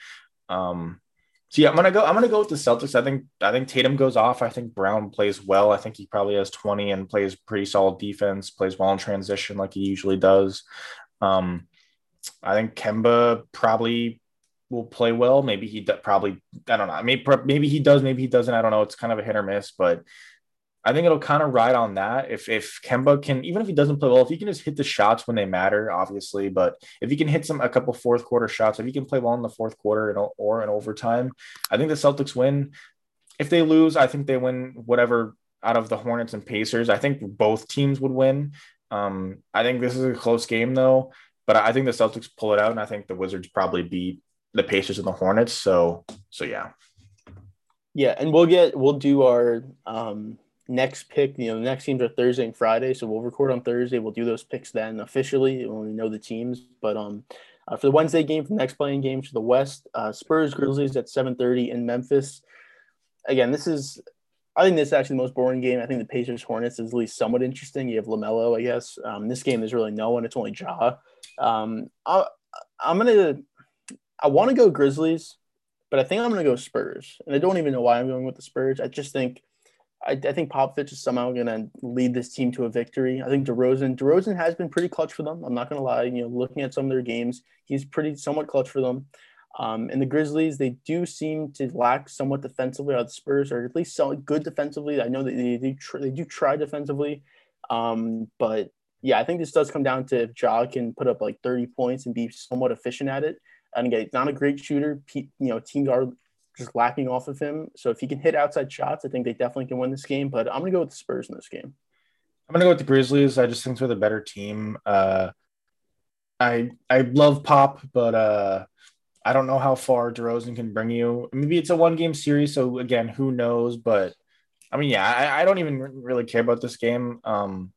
Um, so yeah, I'm gonna go. I'm gonna go with the Celtics. I think I think Tatum goes off. I think Brown plays well. I think he probably has 20 and plays pretty solid defense. Plays well in transition like he usually does. Um, I think Kemba probably will play well. Maybe he probably I don't know. Maybe maybe he does. Maybe he doesn't. I don't know. It's kind of a hit or miss, but I think it'll kind of ride on that. If if Kemba can, even if he doesn't play well, if he can just hit the shots when they matter, obviously, but if he can hit some a couple fourth quarter shots, if he can play well in the fourth quarter or in overtime, I think the Celtics win. If they lose, I think they win whatever out of the Hornets and Pacers. I think both teams would win. Um, I think this is a close game though, but I think the Celtics pull it out, and I think the Wizards probably beat the Pacers and the Hornets. So so yeah.
Yeah, and we'll get we'll do our um next pick, you know, the next teams are Thursday and Friday, so we'll record on Thursday. We'll do those picks then officially when we know the teams. But um, uh, for the Wednesday game, for the next play-in game to the West, uh, Spurs Grizzlies at 7:30 in Memphis. Again, this is I think this is actually the most boring game. I think the Pacers Hornets is at least somewhat interesting. You have LaMelo, I guess. Um, this game there's really no one. It's only Ja. Um, I, I'm gonna I want to go Grizzlies, but I think I'm gonna go Spurs, and I don't even know why I'm going with the Spurs. I just think I, I think Popovich is somehow going to lead this team to a victory. I think DeRozan, DeRozan has been pretty clutch for them. I'm not going to lie. You know, looking at some of their games, he's pretty somewhat clutch for them. Um, and the Grizzlies, they do seem to lack somewhat defensively. The Spurs are at least so good defensively. I know that they do tr- they do try defensively, um, but yeah, I think this does come down to if Ja can put up like 30 points and be somewhat efficient at it. And again, not a great shooter. You know, teams are just lacking off of him. So if he can hit outside shots, I think they definitely can win this game. But I'm gonna go with the Spurs in this game.
I'm gonna go with the Grizzlies. I just think they're the better team. Uh, I I love Pop, but uh, I don't know how far DeRozan can bring you. Maybe it's a one game series, so again, who knows? But I mean, yeah, I, I don't even really care about this game. Um,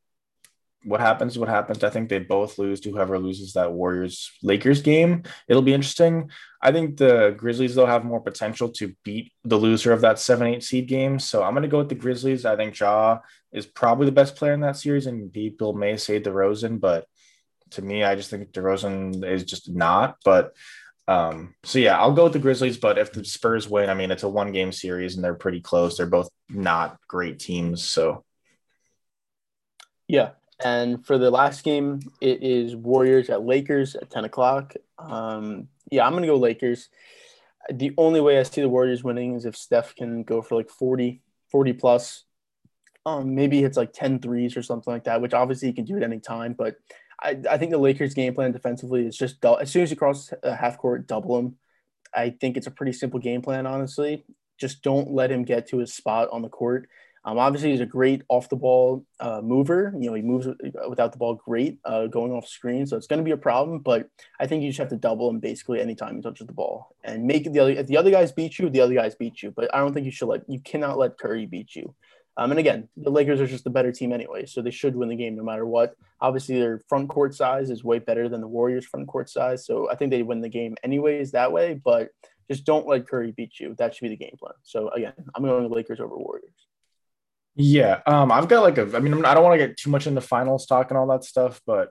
what happens what happens. I think they both lose to whoever loses that warriors lakers game. It'll be interesting. I think the grizzlies though have more potential to beat the loser of that 7-8 seed game. So i'm going to go with the grizzlies. I think ja is probably the best player in that series and people may say DeRozan, but to me i just think DeRozan is just not. But um, so yeah, I'll go with the Grizzlies, but if the Spurs win, I mean it's a one game series and they're pretty close. They're both not great teams, so.
Yeah, and for the last game, it is Warriors at Lakers at 10 o'clock. Um, yeah, I'm going to go Lakers. The only way I see the Warriors winning is if Steph can go for like 40, 40 plus. Um, maybe it's like 10 threes or something like that, which obviously he can do at any time. But I, I think the Lakers' game plan defensively is just as soon as you cross a half court, double him. I think it's a pretty simple game plan, honestly. Just don't let him get to his spot on the court um, obviously, he's a great off the ball uh, mover. You know, he moves without the ball great, uh, going off screen. So it's going to be a problem. But I think you just have to double him basically anytime he touches the ball and make the other. If the other guys beat you, the other guys beat you. But I don't think you should let. You cannot let Curry beat you. Um, and again, the Lakers are just the better team anyway, so they should win the game no matter what. Obviously, their front court size is way better than the Warriors' front court size, so I think they win the game anyways that way. But just don't let Curry beat you. That should be the game plan. So again, I'm going Lakers over Warriors.
Yeah, um, I've got like a. I mean, I don't want to get too much into finals talk and all that stuff, but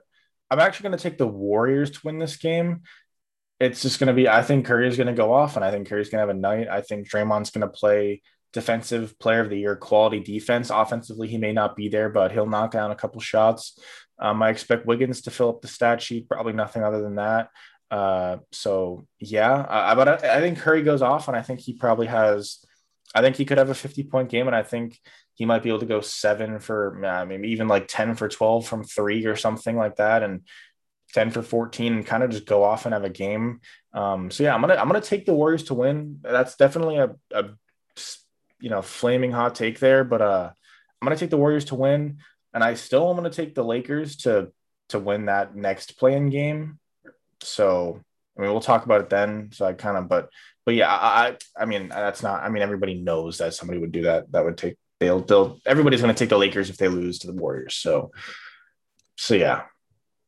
I'm actually going to take the Warriors to win this game. It's just going to be. I think Curry is going to go off, and I think Curry's going to have a night. I think Draymond's going to play defensive player of the year, quality defense. Offensively, he may not be there, but he'll knock down a couple shots. Um, I expect Wiggins to fill up the stat sheet. Probably nothing other than that. Uh, so yeah, I, but I, I think Curry goes off, and I think he probably has. I think he could have a 50 point game, and I think he might be able to go seven for uh, maybe even like 10 for 12 from three or something like that. And 10 for 14 and kind of just go off and have a game. Um, so yeah, I'm gonna I'm gonna take the Warriors to win. That's definitely a, a you know flaming hot take there, but uh, I'm gonna take the Warriors to win, and I still am gonna take the Lakers to to win that next play-in game. So I mean, we'll talk about it then. So I kind of, but but yeah, I I mean that's not. I mean, everybody knows that somebody would do that. That would take they'll they'll everybody's going to take the Lakers if they lose to the Warriors. So so yeah.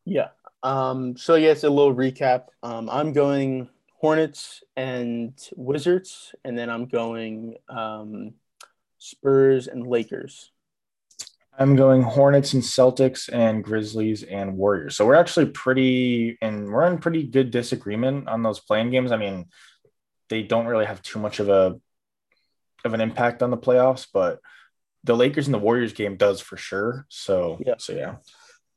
Yeah. Um so yeah, it's a little recap. Um I'm going Hornets and Wizards and then I'm going um Spurs and Lakers.
I'm going Hornets and Celtics and Grizzlies and Warriors. So we're actually pretty and we're in pretty good disagreement on those play-in games. I mean, they don't really have too much of a of an impact on the playoffs, but the Lakers and the Warriors game does for sure. So yeah, so yeah,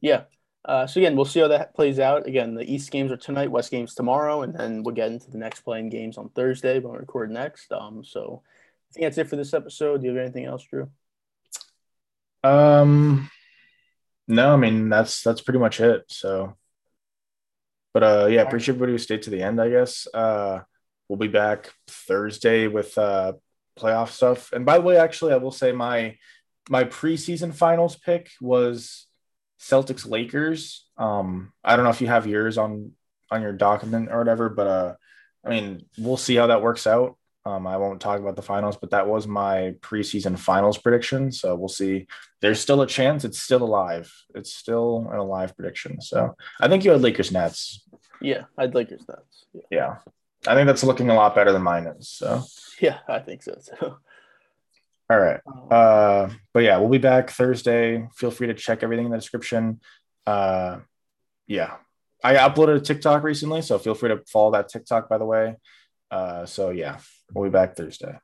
yeah. Uh, so again, we'll see how that plays out. Again, the East games are tonight, West games tomorrow, and then we'll get into the next play-in games on Thursday when we record next. Um, so I think that's it for this episode. Do you have anything else, Drew?
Um, no, I mean that's that's pretty much it. So, but uh, yeah, appreciate everybody who stayed to the end. I guess uh, we'll be back Thursday with uh playoff stuff. And by the way, actually, I will say my my preseason finals pick was Celtics Lakers. Um, I don't know if you have yours on on your document or whatever, but uh, I mean, we'll see how that works out. Um, I won't talk about the finals, but that was my preseason finals prediction. So we'll see. There's still a chance. It's still alive. It's still an alive prediction. So I think you had Lakers Nets.
Yeah, I had Lakers Nets.
Yeah. yeah. I think that's looking a lot better than mine is. So
yeah, I think so too.
All right. Uh, but yeah, we'll be back Thursday. Feel free to check everything in the description. Uh, yeah, I uploaded a TikTok recently, so feel free to follow that TikTok. By the way, uh, so yeah, we'll be back Thursday.